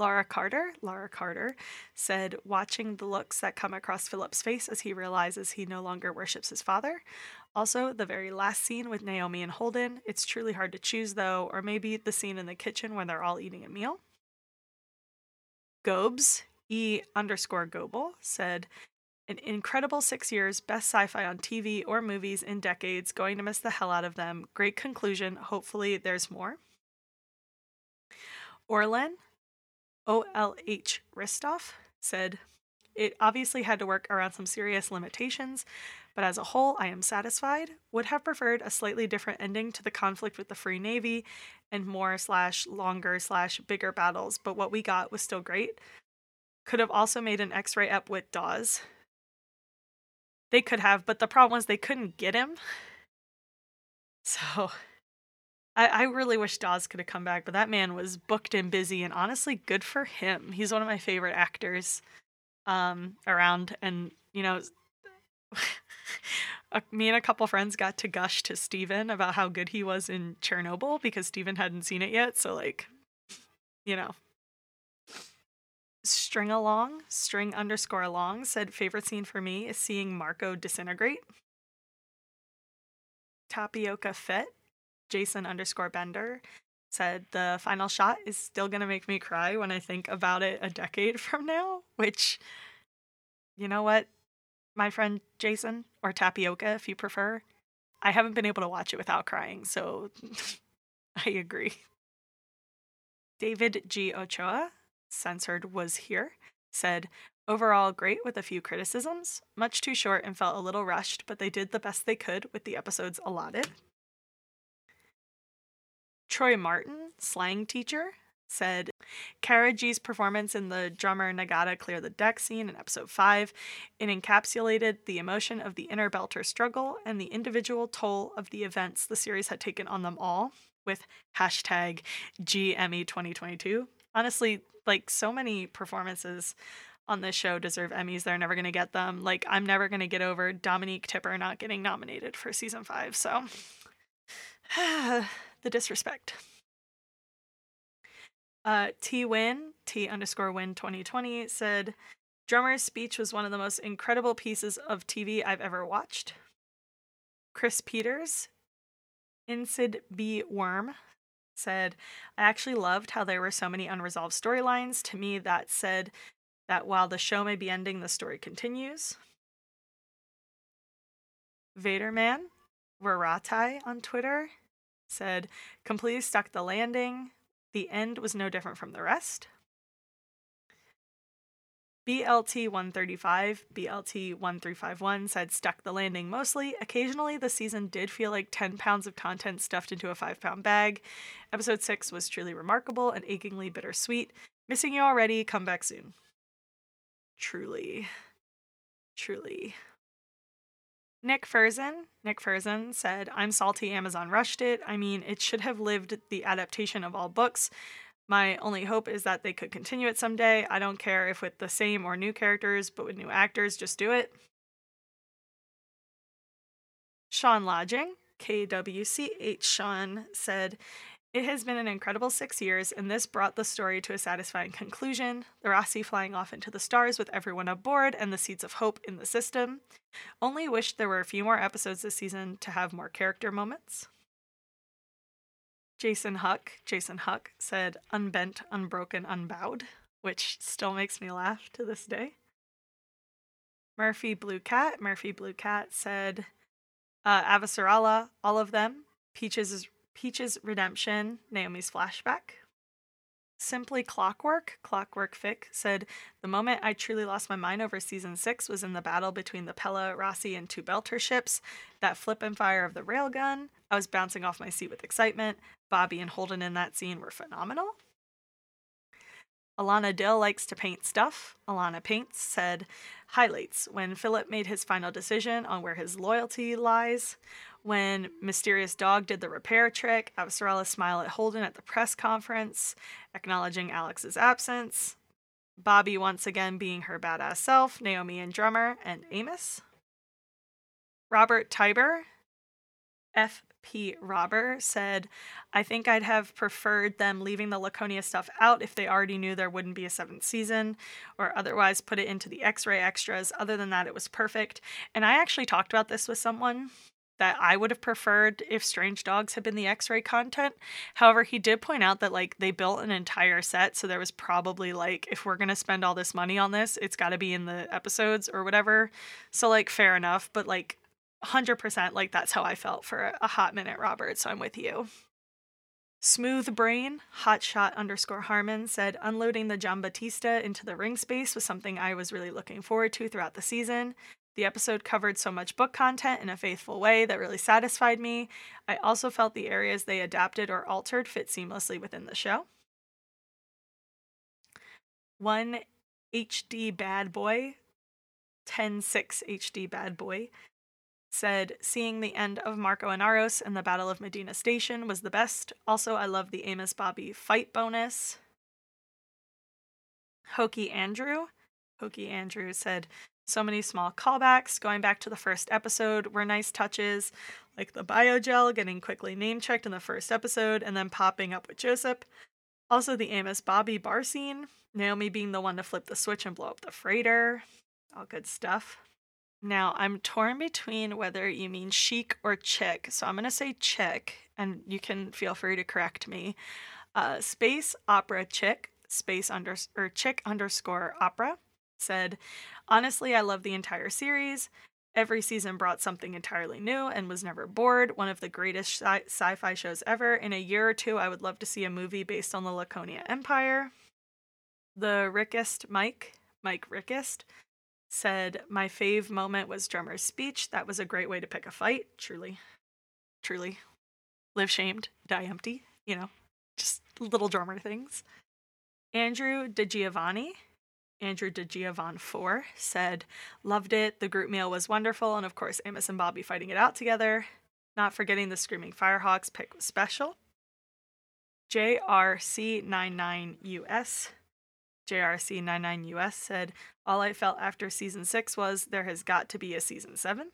Laura Carter, Laura Carter, said, watching the looks that come across Filip's face as he realizes he no longer worships his father. Also, the very last scene with Naomi and Holden. It's truly hard to choose, though, or maybe the scene in the kitchen when they're all eating a meal. Gobes, E underscore Goebel, said, an incredible six years, best sci fi on TV or movies in decades, going to miss the hell out of them. Great conclusion. Hopefully, there's more. Orlen, OLH Ristoff said, It obviously had to work around some serious limitations, but as a whole, I am satisfied. Would have preferred a slightly different ending to the conflict with the Free Navy and more slash longer slash bigger battles, but what we got was still great. Could have also made an X ray up with Dawes. They could have, but the problem was they couldn't get him. So I, I really wish Dawes could have come back, but that man was booked and busy, and honestly, good for him. He's one of my favorite actors um, around, and you know, me and a couple friends got to gush to Steven about how good he was in Chernobyl because Steven hadn't seen it yet. So, like, you know. String along, string underscore along said favorite scene for me is seeing Marco disintegrate. Tapioca Fit, Jason underscore Bender said the final shot is still gonna make me cry when I think about it a decade from now, which you know what? my friend Jason, or Tapioca if you prefer. I haven't been able to watch it without crying, so I agree. David G. Ochoa, censored was here, said, Overall, great with a few criticisms. Much too short and felt a little rushed, but they did the best they could with the episodes allotted. Troy Martin, slang teacher, said Cara Gee's performance in the drummer Nagata Clear the Deck scene in episode 5. It encapsulated the emotion of the inner Belter struggle and the individual toll of the events the series had taken on them all with hashtag GME 2022. Honestly, like so many performances on this show deserve Emmys. They're never going to get them. Like, I'm never going to get over Dominique Tipper not getting nominated for season five. So, the disrespect. Uh, T Win, T underscore Win 2020 said, Drummer's speech was one of the most incredible pieces of TV I've ever watched. Chris Peters, Insid B Worm, said, I actually loved how there were so many unresolved storylines. To me, that said that while the show may be ending, the story continues. Vaderman, Varatai on Twitter, said, completely stuck the landing. The end was no different from the rest. BLT 135, BLT 1351 said stuck the landing mostly. Occasionally, the season did feel like 10 pounds of content stuffed into a 5 pound bag. Episode 6 was truly remarkable and achingly bittersweet. Missing you already, come back soon. Truly. Truly. Nick Furzin, Nick Furzin said, I'm salty Amazon rushed it. I mean, it should have lived the adaptation of all books. My only hope is that they could continue it someday. I don't care if with the same or new characters, but with new actors, just do it. Sean Lodging, KWCH Sean, said, it has been an incredible six years, and this brought the story to a satisfying conclusion. The Roci flying off into the stars with everyone aboard and the seeds of hope in the system. Only wished there were a few more episodes this season to have more character moments. Jason Huck, Jason Huck said, unbent, unbroken, unbowed, which still makes me laugh to this day. Murphy Blue Cat, Murphy Blue Cat said, uh, Avasarala, all of them. Peaches is Peach's Redemption, Naomi's Flashback. Simply Clockwork, Clockwork Fic said, The moment I truly lost my mind over season six was in the battle between the Pella, Roci, and two Belter ships. That flip and fire of the railgun, I was bouncing off my seat with excitement. Bobby and Holden in that scene were phenomenal. Alana Dill likes to paint stuff. Alana Paints said, Highlights when Filip made his final decision on where his loyalty lies when Mysterious Dog did the repair trick, Avasarala's smile at Holden at the press conference, acknowledging Alex's absence, Bobby once again being her badass self, Naomi and Drummer, and Amos. Robert Tiber, F Pete Robber said, I think I'd have preferred them leaving the Laconia stuff out if they already knew there wouldn't be a seventh season, or otherwise put it into the X ray extras. Other than that, it was perfect. And I actually talked about this with someone that I would have preferred if Strange Dogs had been the X ray content. However, he did point out that like they built an entire set, so there was probably like, if we're gonna spend all this money on this, it's gotta be in the episodes or whatever. So like fair enough, but like 100% like that's how I felt for a hot minute, Robert, so I'm with you. Smooth Brain, hotshot underscore Harmon said, unloading the Giambattista into the ring space was something I was really looking forward to throughout the season. The episode covered so much book content in a faithful way that really satisfied me. I also felt the areas they adapted or altered fit seamlessly within the show. One HD Bad Boy, 10-6 HD Bad Boy, said seeing the end of Marco Inaros and the Battle of Medina Station was the best. Also, I love the Amos Bobby fight bonus. Hokey Andrew. Hokey Andrew said so many small callbacks going back to the first episode were nice touches, like the biogel getting quickly name checked in the first episode and then popping up with Joseph. Also, the Amos Bobby bar scene, Naomi being the one to flip the switch and blow up the freighter. All good stuff. Now, I'm torn between whether you mean chic or chick, so I'm going to say chick, and you can feel free to correct me. Uh, space opera chick, space under or chick underscore opera said, honestly, I love the entire series. Every season brought something entirely new and was never bored. One of the greatest sci fi shows ever. In a year or two, I would love to see a movie based on the Laconia Empire. The Rickest Mike, Mike Rickest, said, My fave moment was Drummer's speech. That was a great way to pick a fight. Truly, truly. Live shamed, die empty, you know, just little drummer things. Andrew DeGiovanni, Andrew DeGiovan 4, said, Loved it. The group meal was wonderful. And of course, Amos and Bobby fighting it out together. Not forgetting the Screaming Firehawks pick was special. JRC99US JRC99US said, All I felt after season 6 was there has got to be a season 7.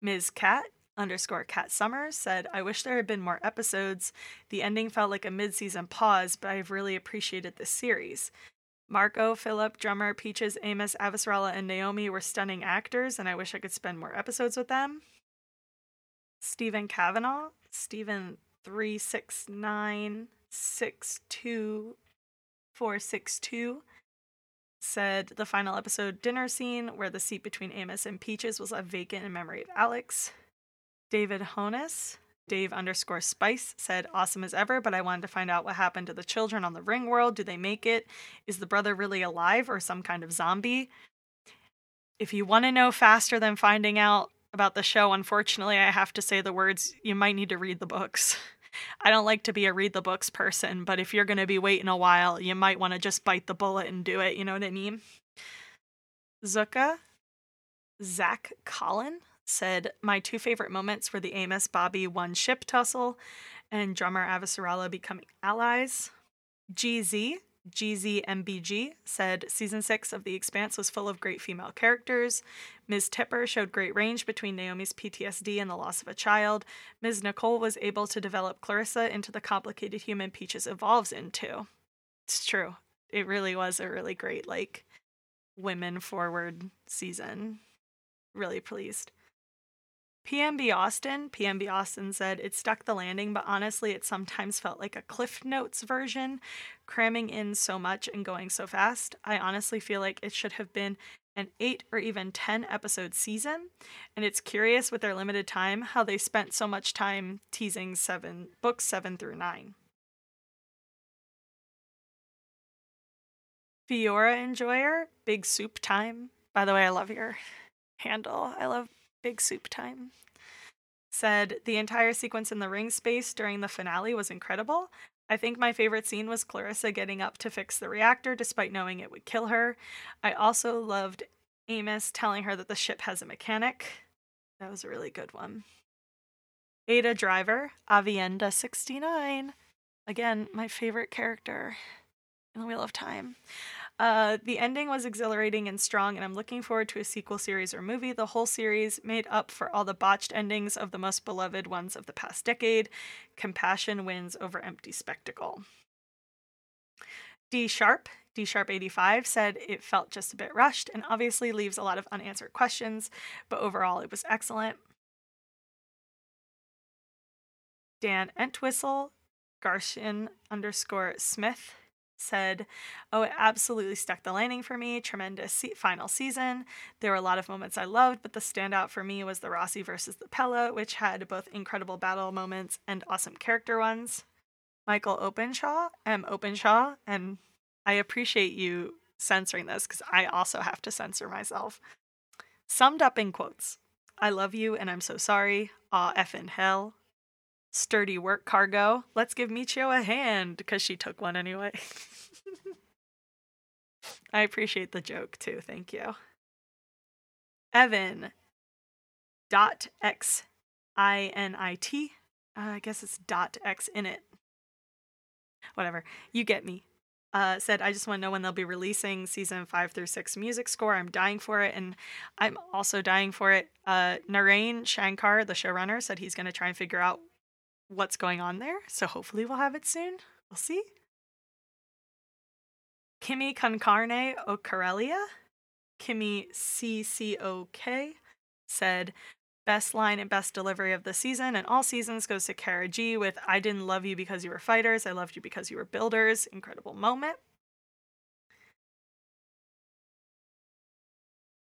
Ms. Cat underscore Cat Summers said, I wish there had been more episodes. The ending felt like a mid season pause, but I've really appreciated this series. Marco, Filip, Drummer, Peaches, Amos, Avasarala, and Naomi were stunning actors, and I wish I could spend more episodes with them. Stephen Kavanaugh, Stephen 36962 462 said the final episode dinner scene where the seat between Amos and Peaches was left vacant in memory of Alex. David Honus, Dave underscore Spice said, awesome as ever, but I wanted to find out what happened to the children on the ring world. Do they make it? Is the brother really alive or some kind of zombie? If you want to know faster than finding out about the show, unfortunately, I have to say the words you might need to read the books. I don't like to be a read the books person, but if you're going to be waiting a while, you might want to just bite the bullet and do it. You know what I mean? Zuka, Zach Collin said, My two favorite moments were the Amos Bobby one ship tussle and drummer Avasarala becoming allies. GZ, GZMBG said season six of The Expanse was full of great female characters. Ms. Tipper showed great range between Naomi's PTSD and the loss of a child. Ms. Nicole was able to develop Clarissa into the complicated human Peaches evolves into. It's true. It really was a really great, like, women forward season. Really pleased. PMB Austin, PMB Austin said, It stuck the landing, but honestly, it sometimes felt like a Cliff Notes version, cramming in so much and going so fast. I honestly feel like it should have been an 8 or even 10 episode season, and it's curious with their limited time how they spent so much time teasing 7 books 7 through 9. Fiora Enjoyer, Big Soup Time. By the way, I love your handle. I love Big Soup Time, said the entire sequence in the ring space during the finale was incredible. I think my favorite scene was Clarissa getting up to fix the reactor despite knowing it would kill her. I also loved Amos telling her that the ship has a mechanic. That was a really good one. Ada Driver, Avienda 69. Again, my favorite character in the Wheel of Time. Uh, the ending was exhilarating and strong, and I'm looking forward to a sequel series or movie. The whole series made up for all the botched endings of the most beloved ones of the past decade. Compassion wins over empty spectacle. D Sharp, D Sharp 85 said it felt just a bit rushed and obviously leaves a lot of unanswered questions, but overall it was excellent. Dan Entwistle, Garshin underscore Smith said, Oh, it absolutely stuck the landing for me. Tremendous se- final season. There were a lot of moments I loved, but the standout for me was the Roci versus the Pella, which had both incredible battle moments and awesome character ones. Michael Openshaw, M. Openshaw, and I appreciate you censoring this because I also have to censor myself. Summed up in quotes I love you and I'm so sorry. Aw, effin' hell. Sturdy work cargo. Let's give Michio a hand because she took one anyway. I appreciate the joke too. Thank you. Evan dot x i n i t. Uh, I guess it's dot x in it. Whatever. You get me. Uh, said, I just want to know when they'll be releasing season five through six music score. I'm dying for it. And I'm also dying for it. Uh, Naren Shankar, the showrunner, said he's going to try and figure out what's going on there. So hopefully we'll have it soon. We'll see. Kimmy Concarne Ocarelia, Kimmy CCOK, said, Best line and best delivery of the season and all seasons goes to Cara Gee with I didn't love you because you were fighters, I loved you because you were builders. Incredible moment.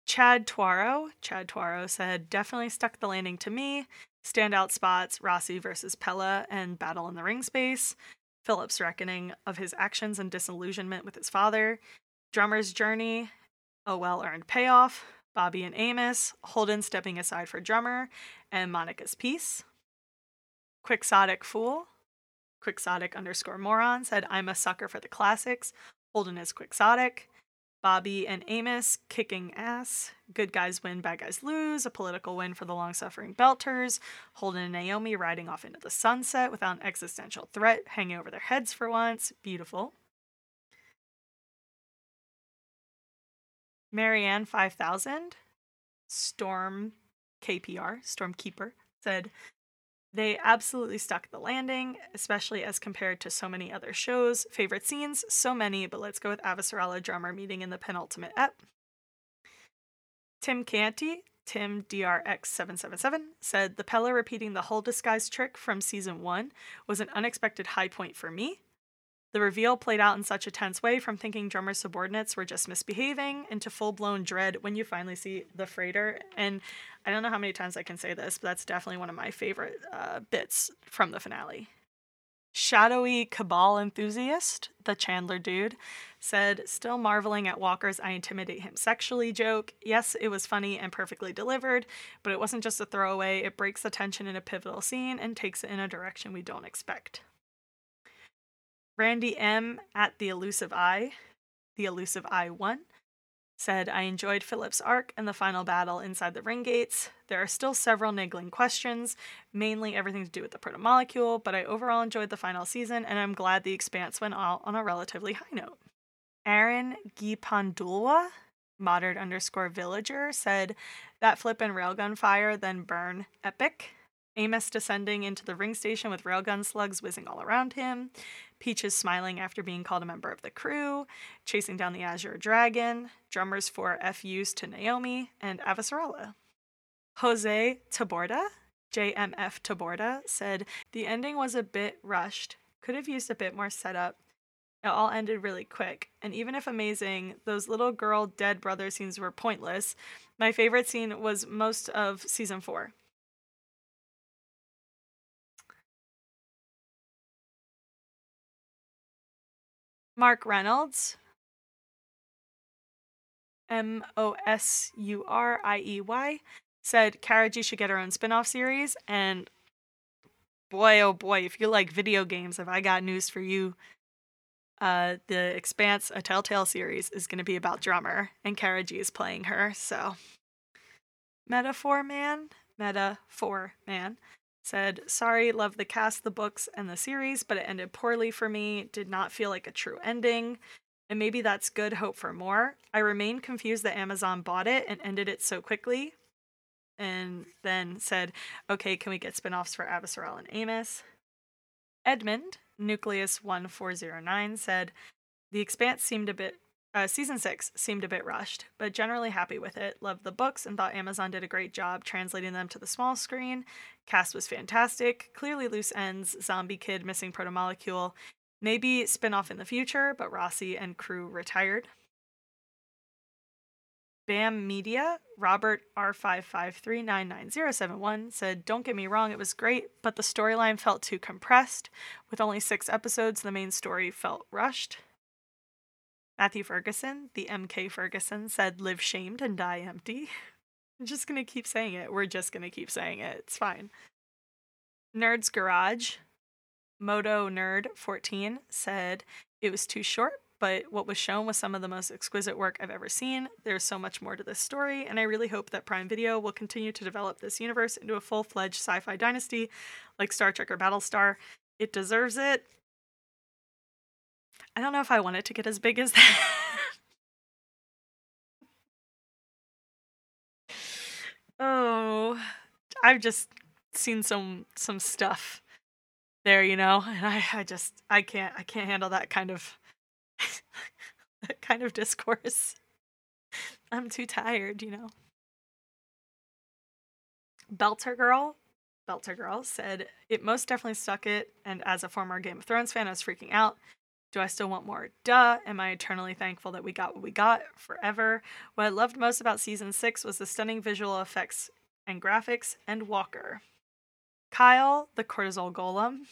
Chad Tuaro, Chad Tuaro said, definitely stuck the landing to me. Standout spots Roci versus Pella and Battle in the Ring Space. Filip's reckoning of his actions and disillusionment with his father. Drummer's journey, a well earned payoff. Bobby and Amos, Holden stepping aside for drummer, and Monica's piece. Quixotic Fool, Quixotic underscore moron said, I'm a sucker for the classics. Holden is quixotic. Bobby and Amos kicking ass. Good guys win, bad guys lose. A political win for the long suffering Belters. Holden and Naomi riding off into the sunset without an existential threat hanging over their heads for once. Beautiful. Marianne 5000, Storm KPR, Stormkeeper, said, they absolutely stuck the landing, especially as compared to so many other shows. Favorite scenes? So many, but let's go with Avasarala drummer meeting in the penultimate ep. Tim Canty, Tim DRX777, said the Pella repeating the whole disguise trick from season 1 was an unexpected high point for me. The reveal played out in such a tense way from thinking drummer's subordinates were just misbehaving into full blown dread when you finally see the freighter. And I don't know how many times I can say this, but that's definitely one of my favorite uh, bits from the finale. Shadowy Cabal enthusiast, the Chandler dude, said, still marveling at Walker's I intimidate him sexually joke. Yes, it was funny and perfectly delivered, but it wasn't just a throwaway. It breaks the tension in a pivotal scene and takes it in a direction we don't expect. Randy M at the elusive eye, the elusive eye one, said, I enjoyed Filip's arc and the final battle inside the ring gates. There are still several niggling questions, mainly everything to do with the protomolecule, but I overall enjoyed the final season and I'm glad the expanse went out on a relatively high note. Aaron Gipandulwa, modern underscore villager, said, That flip and railgun fire, then burn, epic. Amos descending into the ring station with railgun slugs whizzing all around him. Peaches smiling after being called a member of the crew, chasing down the Azure Dragon, drummers for FUs to Naomi, and Avasarala. Jose Taborda, JMF Taborda, said the ending was a bit rushed, could have used a bit more setup. It all ended really quick, and even if amazing, those little girl dead brother scenes were pointless. My favorite scene was most of season 4. Mark Reynolds, M O S U R I E Y, said Cara Gee should get her own spin off series. And boy, oh boy, if you like video games, have I got news for you. Uh, the Expanse, a Telltale series, is going to be about Drummer, and Cara Gee is playing her. So, Metaphor Man, Metaphor Man, said, Sorry, love the cast, the books, and the series, but it ended poorly for me. Did not feel like a true ending. and maybe that's good hope for more. I remain confused that Amazon bought it and ended it so quickly. And then said, okay, can we get spin offs for Avasarala and Amos? Edmund, Nucleus1409, said, The Expanse seemed a bit uh, season six seemed a bit rushed, but generally happy with it. Loved the books and thought Amazon did a great job translating them to the small screen. Cast was fantastic. Clearly loose ends. Zombie kid missing protomolecule. Maybe spin off in the future, but Roci and crew retired. BAM Media, Robert R55399071 said, Don't get me wrong, it was great, but the storyline felt too compressed. With only six episodes, the main story felt rushed. Matthew Ferguson, the MK Ferguson, said, Live shamed and die empty. I'm just gonna keep saying it. We're just gonna keep saying it. It's fine. Nerd's Garage, Moto Nerd 14 said, It was too short, but what was shown was some of the most exquisite work I've ever seen. There's so much more to this story, and I really hope that Prime Video will continue to develop this universe into a full fledged sci fi dynasty like Star Trek or Battlestar. It deserves it. I don't know if I want it to get as big as that. oh, I've just seen some some stuff there, you know, and I, I just I can't I can't handle that kind of that kind of discourse. I'm too tired, you know. Belter Girl, Belter Girl said, It most definitely stuck it, and as a former Game of Thrones fan, I was freaking out. Do I still want more? Duh. Am I eternally thankful that we got what we got forever? What I loved most about season six was the stunning visual effects and graphics and Walker. Kyle, the cortisol golem.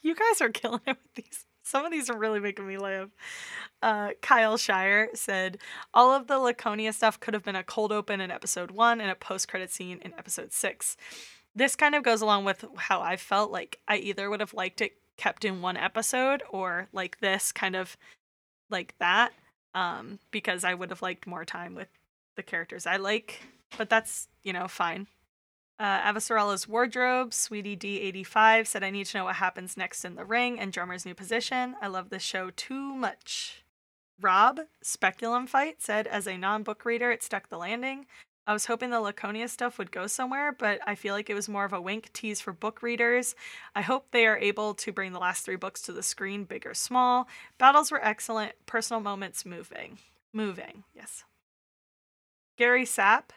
You guys are killing it with these. Some of these are really making me laugh. Uh, Kyle Shire said, All of the Laconia stuff could have been a cold open in episode one and a post credit scene in episode six. This kind of goes along with how I felt like I either would have liked it kept in one episode or like this kind of like that um because I would have liked more time with the characters I like but that's you know fine uh, wardrobe, Sweetie D85 said, I need to know what happens next in the ring and Drummer's new position. I love this show too much. Rob, Speculum Fight, said, as a non book reader, it stuck the landing. I was hoping the Laconia stuff would go somewhere, but I feel like it was more of a wink tease for book readers. I hope they are able to bring the last three books to the screen, big or small. Battles were excellent, personal moments moving. Moving, yes. Gary Sapp,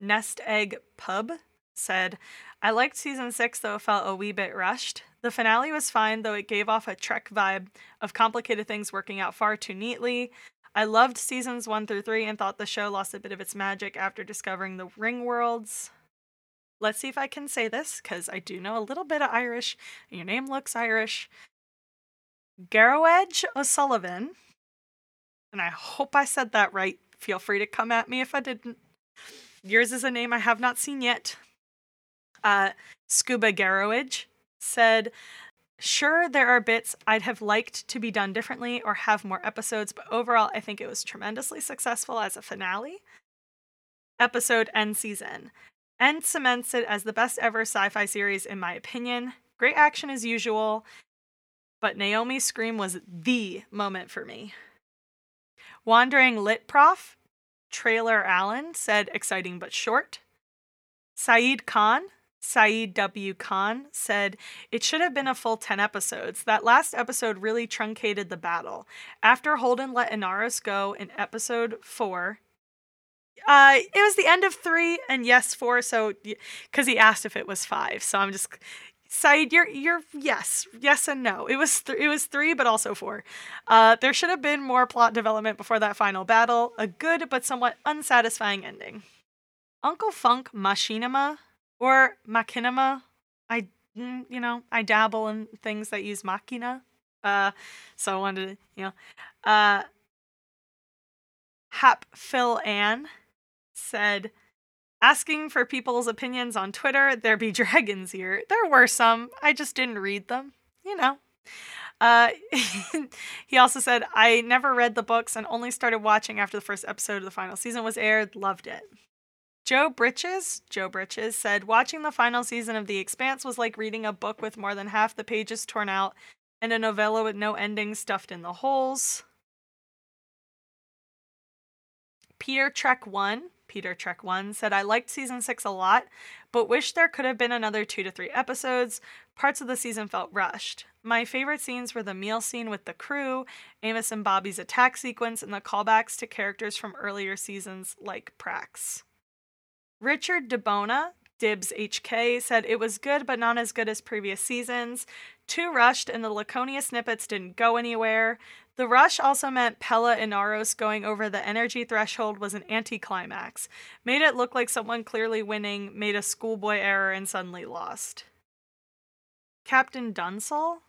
Nest Egg Pub, said, I liked season six, though it felt a wee bit rushed. The finale was fine, though it gave off a Trek vibe of complicated things working out far too neatly. I loved seasons one through three and thought the show lost a bit of its magic after discovering the ring worlds. Let's see if I can say this, because I do know a little bit of Irish. And your name looks Irish. Garrowedge O'Sullivan. And I hope I said that right. Feel free to come at me if I didn't. Yours is a name I have not seen yet. Uh, Scuba Garrowedge said, Sure, there are bits I'd have liked to be done differently or have more episodes, but overall, I think it was tremendously successful as a finale episode and season, and cements it as the best ever sci fi series, in my opinion. Great action as usual, but Naomi's scream was the moment for me. Wandering Lit Prof, Trailer Allen said exciting but short. Saeed Khan, Saeed W. Khan said, It should have been a full 10 episodes. That last episode really truncated the battle. After Holden let Inaros go in episode 4, uh, it was the end of 3 and yes, 4, so because he asked if it was 5. So I'm just. Saeed, you're you're yes, yes and no. It was th- it was three, but also four. Uh, there should have been more plot development before that final battle. A good but somewhat unsatisfying ending. Uncle Funk Machinima or machinima. I, mm, you know, I dabble in things that use machina. Uh, so I wanted to, you know, uh, Hap Phil Ann said, asking for people's opinions on Twitter. There be dragons here. There were some. I just didn't read them. You know. Uh, he also said, I never read the books and only started watching after the first episode of the final season was aired. Loved it. Joe Britches, Joe Britches said, watching the final season of The Expanse was like reading a book with more than half the pages torn out and a novella with no ending stuffed in the holes. Peter Trek 1, Peter Trek 1 said, I liked season 6 a lot, but wish there could have been another two to three episodes. Parts of the season felt rushed. My favorite scenes were the meal scene with the crew, Amos and Bobby's attack sequence, and the callbacks to characters from earlier seasons like Prax. Richard DeBona, Dibs HK, said it was good but not as good as previous seasons. Too rushed, and the Laconia snippets didn't go anywhere. The rush also meant Pella and Inaros going over the energy threshold was an anticlimax. Made it look like someone clearly winning made a schoolboy error and suddenly lost. Captain Dunsel,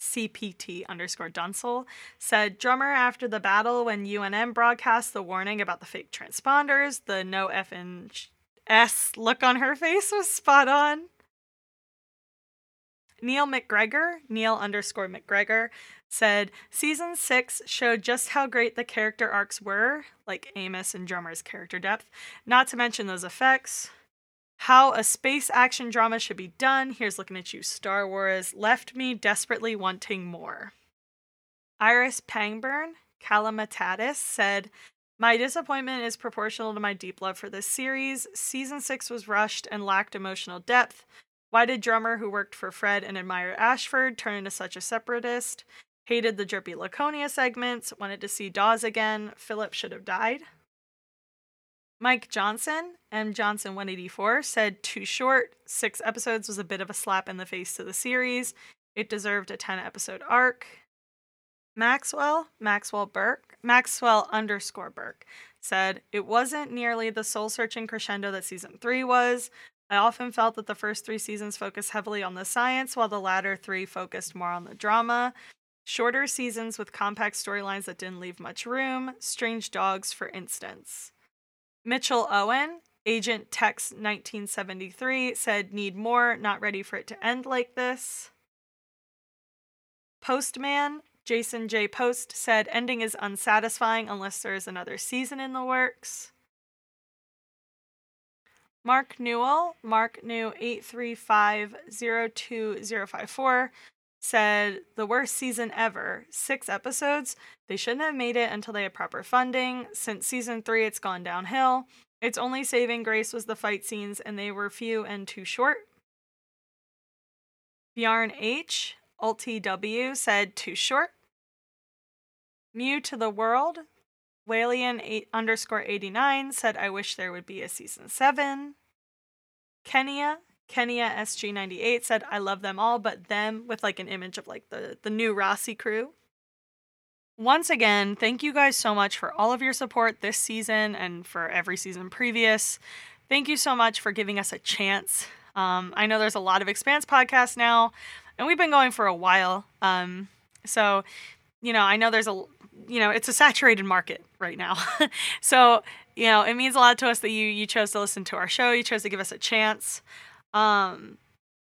CPT underscore Dunsel, said drummer after the battle when UNM broadcast the warning about the fake transponders, the no F and S look on her face was spot on. Neil McGregor, Neil underscore McGregor, said season six showed just how great the character arcs were, like Amos and Drummer's character depth, not to mention those effects. How a space action drama should be done, here's looking at you, Star Wars, left me desperately wanting more. Iris Pangburn, Calamatatis, said, My disappointment is proportional to my deep love for this series. Season 6 was rushed and lacked emotional depth. Why did Drummer, who worked for Fred and admired Ashford, turn into such a separatist? Hated the drippy Laconia segments, wanted to see Dawes again. Filip should have died. Mike Johnson, M. Johnson 184, said too short. Six episodes was a bit of a slap in the face to the series. It deserved a 10 episode arc. Maxwell, Maxwell Burke, Maxwell underscore Burke, said it wasn't nearly the soul searching crescendo that season three was. I often felt that the first three seasons focused heavily on the science, while the latter three focused more on the drama. Shorter seasons with compact storylines that didn't leave much room. Strange Dogs, for instance. Mitchell Owen, Agent Tex 1973, said, Need more, not ready for it to end like this. Postman, Jason J. Post, said, Ending is unsatisfying unless there is another season in the works. Mark Newell, Mark New 8350254, said the worst season ever. Six episodes. They shouldn't have made it until they had proper funding. Since season three, it's gone downhill. Its only saving grace was the fight scenes, and they were few and too short. Bjarn H, UltW, said too short. Mew to the World, Walian 8 underscore 89 said, I wish there would be a season 7. Kenya Kenya SG98 said, I love them all, but them with like an image of like the, the new Roci crew. Once again, thank you guys so much for all of your support this season and for every season previous. Thank you so much for giving us a chance. Um, I know there's a lot of Expanse podcasts now, and we've been going for a while. Um, so, you know, I know there's a, you know, it's a saturated market right now. so, you know, it means a lot to us that you you chose to listen to our show. You chose to give us a chance. Um,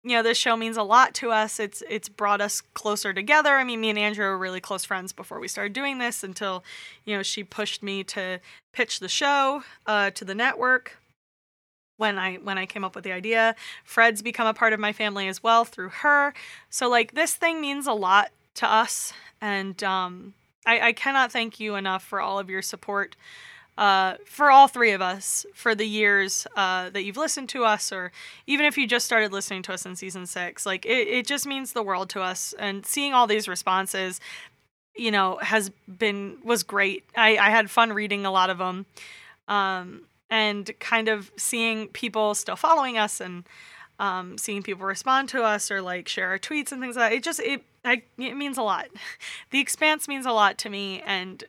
you know, this show means a lot to us. It's it's brought us closer together. I mean, me and Andrew were really close friends before we started doing this until, you know, she pushed me to pitch the show uh, to the network when I when I came up with the idea. Fred's become a part of my family as well through her. So like this thing means a lot to us, and um, I, I cannot thank you enough for all of your support uh, for all three of us for the years uh, that you've listened to us, or even if you just started listening to us in season six. Like, it, it just means the world to us. And seeing all these responses, you know, has been, was great. I, I had fun reading a lot of them. Um, and kind of seeing people still following us and um, seeing people respond to us or like share our tweets and things like that. It just, it, I, it means a lot. The expanse means a lot to me. And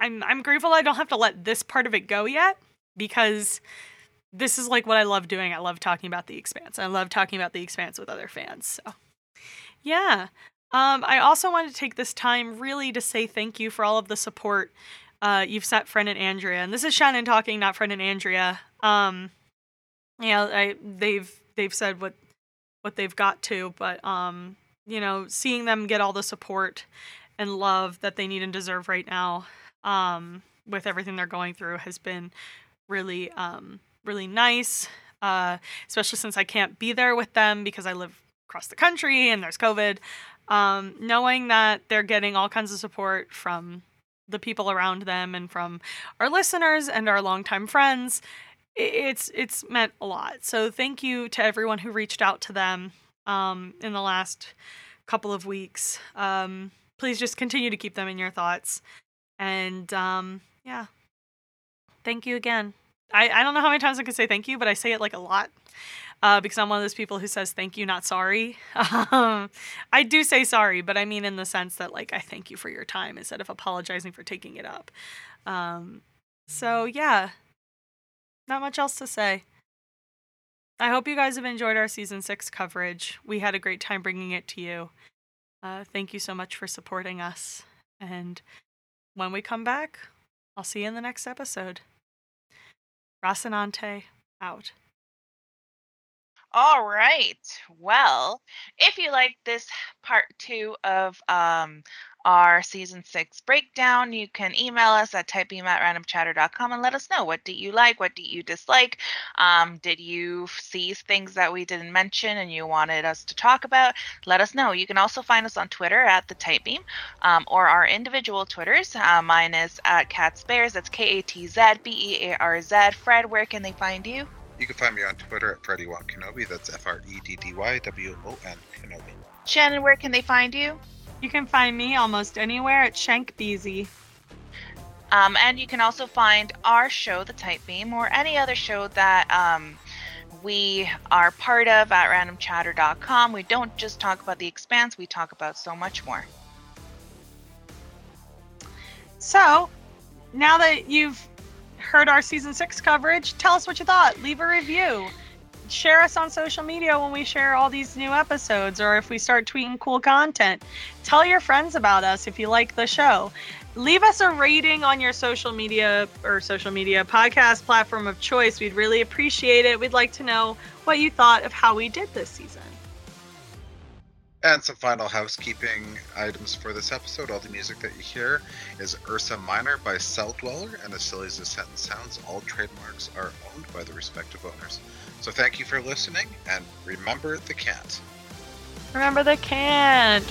I'm I'm grateful I don't have to let this part of it go yet because this is like what I love doing. I love talking about the expanse. I love talking about the expanse with other fans. So yeah. Um, I also want to take this time really to say thank you for all of the support uh, you've sent Fred and Andrea. And this is Shannon talking, not Fred and Andrea. Um, you know, I, they've they've said what what they've got to, but um, you know, seeing them get all the support and love that they need and deserve right now um, with everything they're going through has been really um, really nice. Uh, especially since I can't be there with them because I live across the country and there's COVID, um, knowing that they're getting all kinds of support from the people around them and from our listeners and our longtime friends, it's it's meant a lot. So thank you to everyone who reached out to them um, in the last couple of weeks. Um, please just continue to keep them in your thoughts. And um, yeah, thank you again. I, I don't know how many times I can say thank you, but I say it like a lot uh, because I'm one of those people who says thank you, not sorry. I do say sorry, but I mean in the sense that like I thank you for your time instead of apologizing for taking it up. Um, so yeah, not much else to say. I hope you guys have enjoyed our season six coverage. We had a great time bringing it to you. Uh, thank you so much for supporting us. And when we come back, I'll see you in the next episode. Rocinante out. All right. Well, if you like this part two of um, our season six breakdown, you can email us at typebeam at randomchatter.com and let us know what do you like, what do you dislike. Um, did you see things that we didn't mention and you wanted us to talk about? Let us know. You can also find us on Twitter at the Typebeam um, or our individual Twitters. Uh, mine is at Catz Bears. That's K A T Z B E A R Z. Fred, where can they find you? You can find me on Twitter at Freddy Won Kenobi. That's F R E D D Y W O N Kenobi. Shannon, where can they find you? You can find me almost anywhere at Shank Beezy. Um, and you can also find our show, The Type Beam, or any other show that um, we are part of at randomchatter.com. We don't just talk about The Expanse, we talk about so much more. So, now that you've heard our season six coverage, tell us what you thought. Leave a review. Share us on social media when we share all these new episodes or if we start tweeting cool content. Tell your friends about us if you like the show. Leave us a rating on your social media or social media podcast platform of choice. We'd really appreciate it. We'd like to know what you thought of how we did this season. And some final housekeeping items for this episode. All the music that you hear is Ursa Minor by Celldweller, and as the sentence sounds, all trademarks are owned by the respective owners. So thank you for listening, and remember the Cant. Remember the Cant.